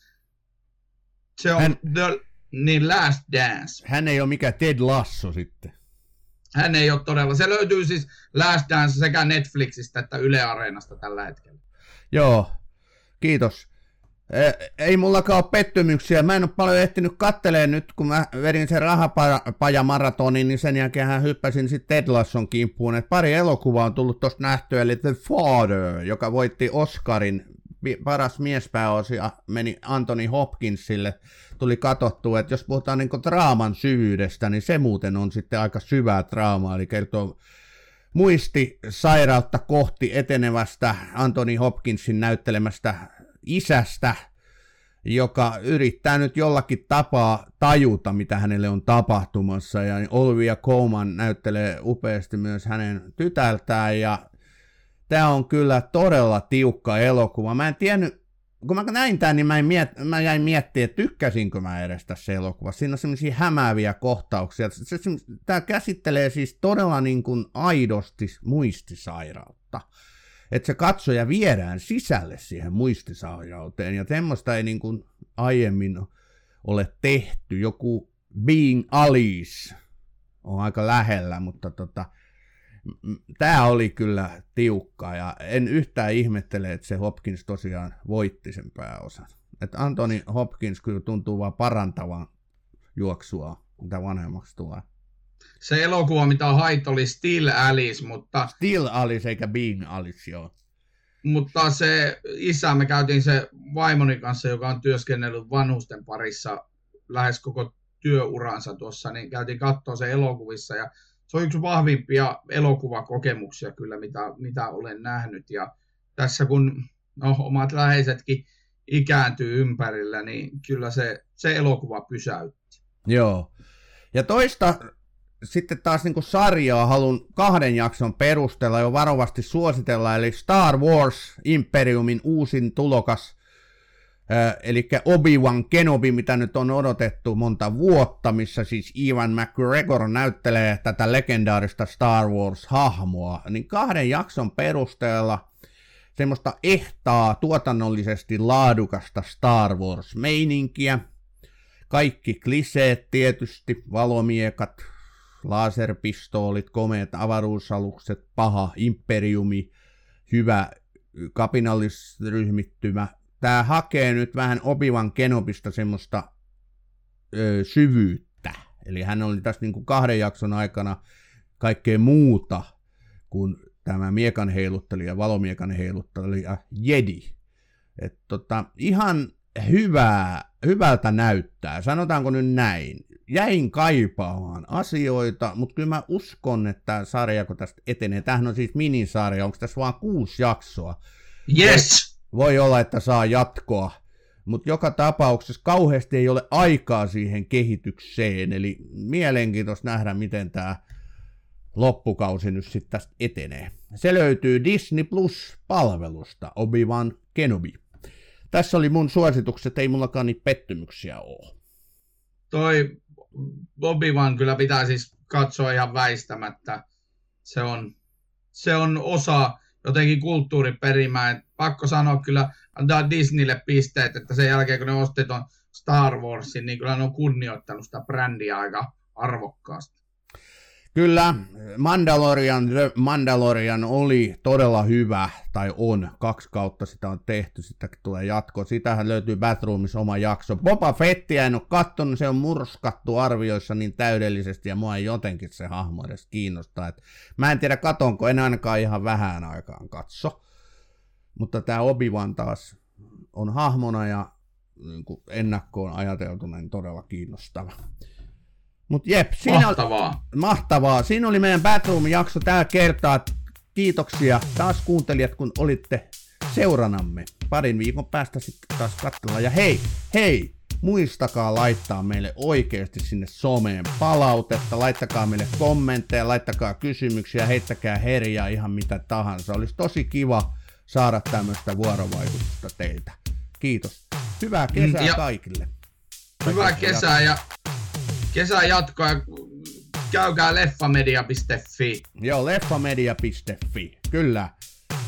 Se on hän, the, niin Last Dance. Hän ei ole mikä Ted Lasso sitten. Hän ei ole todella. Se löytyy siis Last Dance sekä Netflixistä että Yle Areenasta tällä hetkellä. Joo, kiitos. Ei mullakaan ole pettymyksiä. Mä en ole paljon ehtinyt katteleen nyt, kun mä vedin sen rahapajamaratonin, niin sen jälkeen hyppäsin sitten Ted Lasson kimppuun. Et pari elokuvaa on tullut tosta nähtyä, eli The Father, joka voitti Oscarin paras miespääosia, meni Anthony Hopkinsille. Tuli katsottua, että jos puhutaan niin draaman syvyydestä, niin se muuten on sitten aika syvää draamaa, eli kertoo muistisairautta kohti etenevästä Anthony Hopkinsin näyttelemästä isästä, joka yrittää nyt jollakin tapaa tajuta, mitä hänelle on tapahtumassa. Ja Olivia Colman näyttelee upeasti myös hänen tytältään. Ja tämä on kyllä todella tiukka elokuva. Mä en tiennyt, kun mä näin tämän, niin mä, miet, mä jäin miettimään, että tykkäsinkö mä edes tässä elokuvassa. Siinä on semmoisia hämääviä kohtauksia. Tämä käsittelee siis todella niin kuin aidosti muistisairautta että se katsoja viedään sisälle siihen muistisairauteen, ja semmoista ei niin kuin aiemmin ole tehty. Joku Being Alice on aika lähellä, mutta tota, tämä oli kyllä tiukka, ja en yhtään ihmettele, että se Hopkins tosiaan voitti sen pääosan. Että Anthony Hopkins kyllä tuntuu vaan parantavan juoksua, mitä vanhemmaksi tulee se elokuva, mitä on haittu, oli Still Alice, mutta... Still Alice eikä Being Alice, joo. Mutta se isä, me käytiin se vaimoni kanssa, joka on työskennellyt vanhusten parissa lähes koko työuransa tuossa, niin käytiin katsoa se elokuvissa ja se on yksi vahvimpia elokuvakokemuksia kyllä, mitä, mitä olen nähnyt. Ja tässä kun no, omat läheisetkin ikääntyy ympärillä, niin kyllä se, se elokuva pysäytti. Joo. Ja toista sitten taas niin sarjaa haluan kahden jakson perusteella jo varovasti suositella, eli Star Wars Imperiumin uusin tulokas, eli Obi-Wan Kenobi, mitä nyt on odotettu monta vuotta, missä siis Ivan McGregor näyttelee tätä legendaarista Star Wars-hahmoa, niin kahden jakson perusteella semmoista ehtaa tuotannollisesti laadukasta Star Wars-meininkiä, kaikki kliseet tietysti, valomiekat, laserpistoolit, komeat avaruusalukset, paha imperiumi, hyvä kapinallisryhmittymä. Tämä hakee nyt vähän opivan Kenobista semmoista ö, syvyyttä. Eli hän oli tässä niin kuin kahden jakson aikana kaikkea muuta kuin tämä miekan heiluttelija, valomiekan heiluttelija Jedi. Et tota, ihan hyvää, hyvältä näyttää, sanotaanko nyt näin jäin kaipaamaan asioita, mutta kyllä mä uskon, että sarja, kun tästä etenee, tämähän on siis minisarja, onko tässä vaan kuusi jaksoa? Yes! Voi, olla, että saa jatkoa, mutta joka tapauksessa kauheasti ei ole aikaa siihen kehitykseen, eli mielenkiintoista nähdä, miten tämä loppukausi nyt sitten tästä etenee. Se löytyy Disney Plus-palvelusta, Obi-Wan Kenobi. Tässä oli mun suositukset, ei mullakaan niitä pettymyksiä ole. Toi Obi-Wan kyllä pitää siis katsoa ihan väistämättä. Se on, se on osa jotenkin kulttuuriperimää. Et pakko sanoa kyllä, antaa Disneylle pisteet, että sen jälkeen kun ne osti ton Star Warsin, niin kyllä ne on kunnioittanut sitä brändiä aika arvokkaasti. Kyllä, Mandalorian, The Mandalorian oli todella hyvä, tai on, kaksi kautta sitä on tehty, sitä tulee jatko. Sitähän löytyy Batroomissa oma jakso. Boba Fettiä en ole kattonut, se on murskattu arvioissa niin täydellisesti, ja mua ei jotenkin se hahmo edes kiinnostaa. Et mä en tiedä, katonko, en ainakaan ihan vähän aikaan katso. Mutta tämä Obi-Wan taas on hahmona ja niin ennakkoon ajateltuna niin todella kiinnostava. Mutta jep, siinä Mahtavaa. Oli, mahtavaa. Siinä oli meidän Batroom-jakso tällä kertaa. Kiitoksia taas kuuntelijat, kun olitte seuranamme. Parin viikon päästä sitten taas katsellaan. Ja hei, hei, muistakaa laittaa meille oikeasti sinne someen palautetta, laittakaa meille kommentteja, laittakaa kysymyksiä, heittäkää herjaa ihan mitä tahansa. Olisi tosi kiva saada tämmöistä vuorovaikutusta teiltä. Kiitos. Hyvää kesää ja kaikille. Hyvää kesää ja kesää jatkoa ja käykää leffamedia.fi. Joo, leffamedia.fi, kyllä.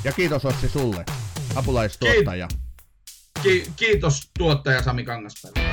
Ja kiitos Ossi sulle, apulaistuottaja. Ki- ki- kiitos tuottaja Sami Kangaspää.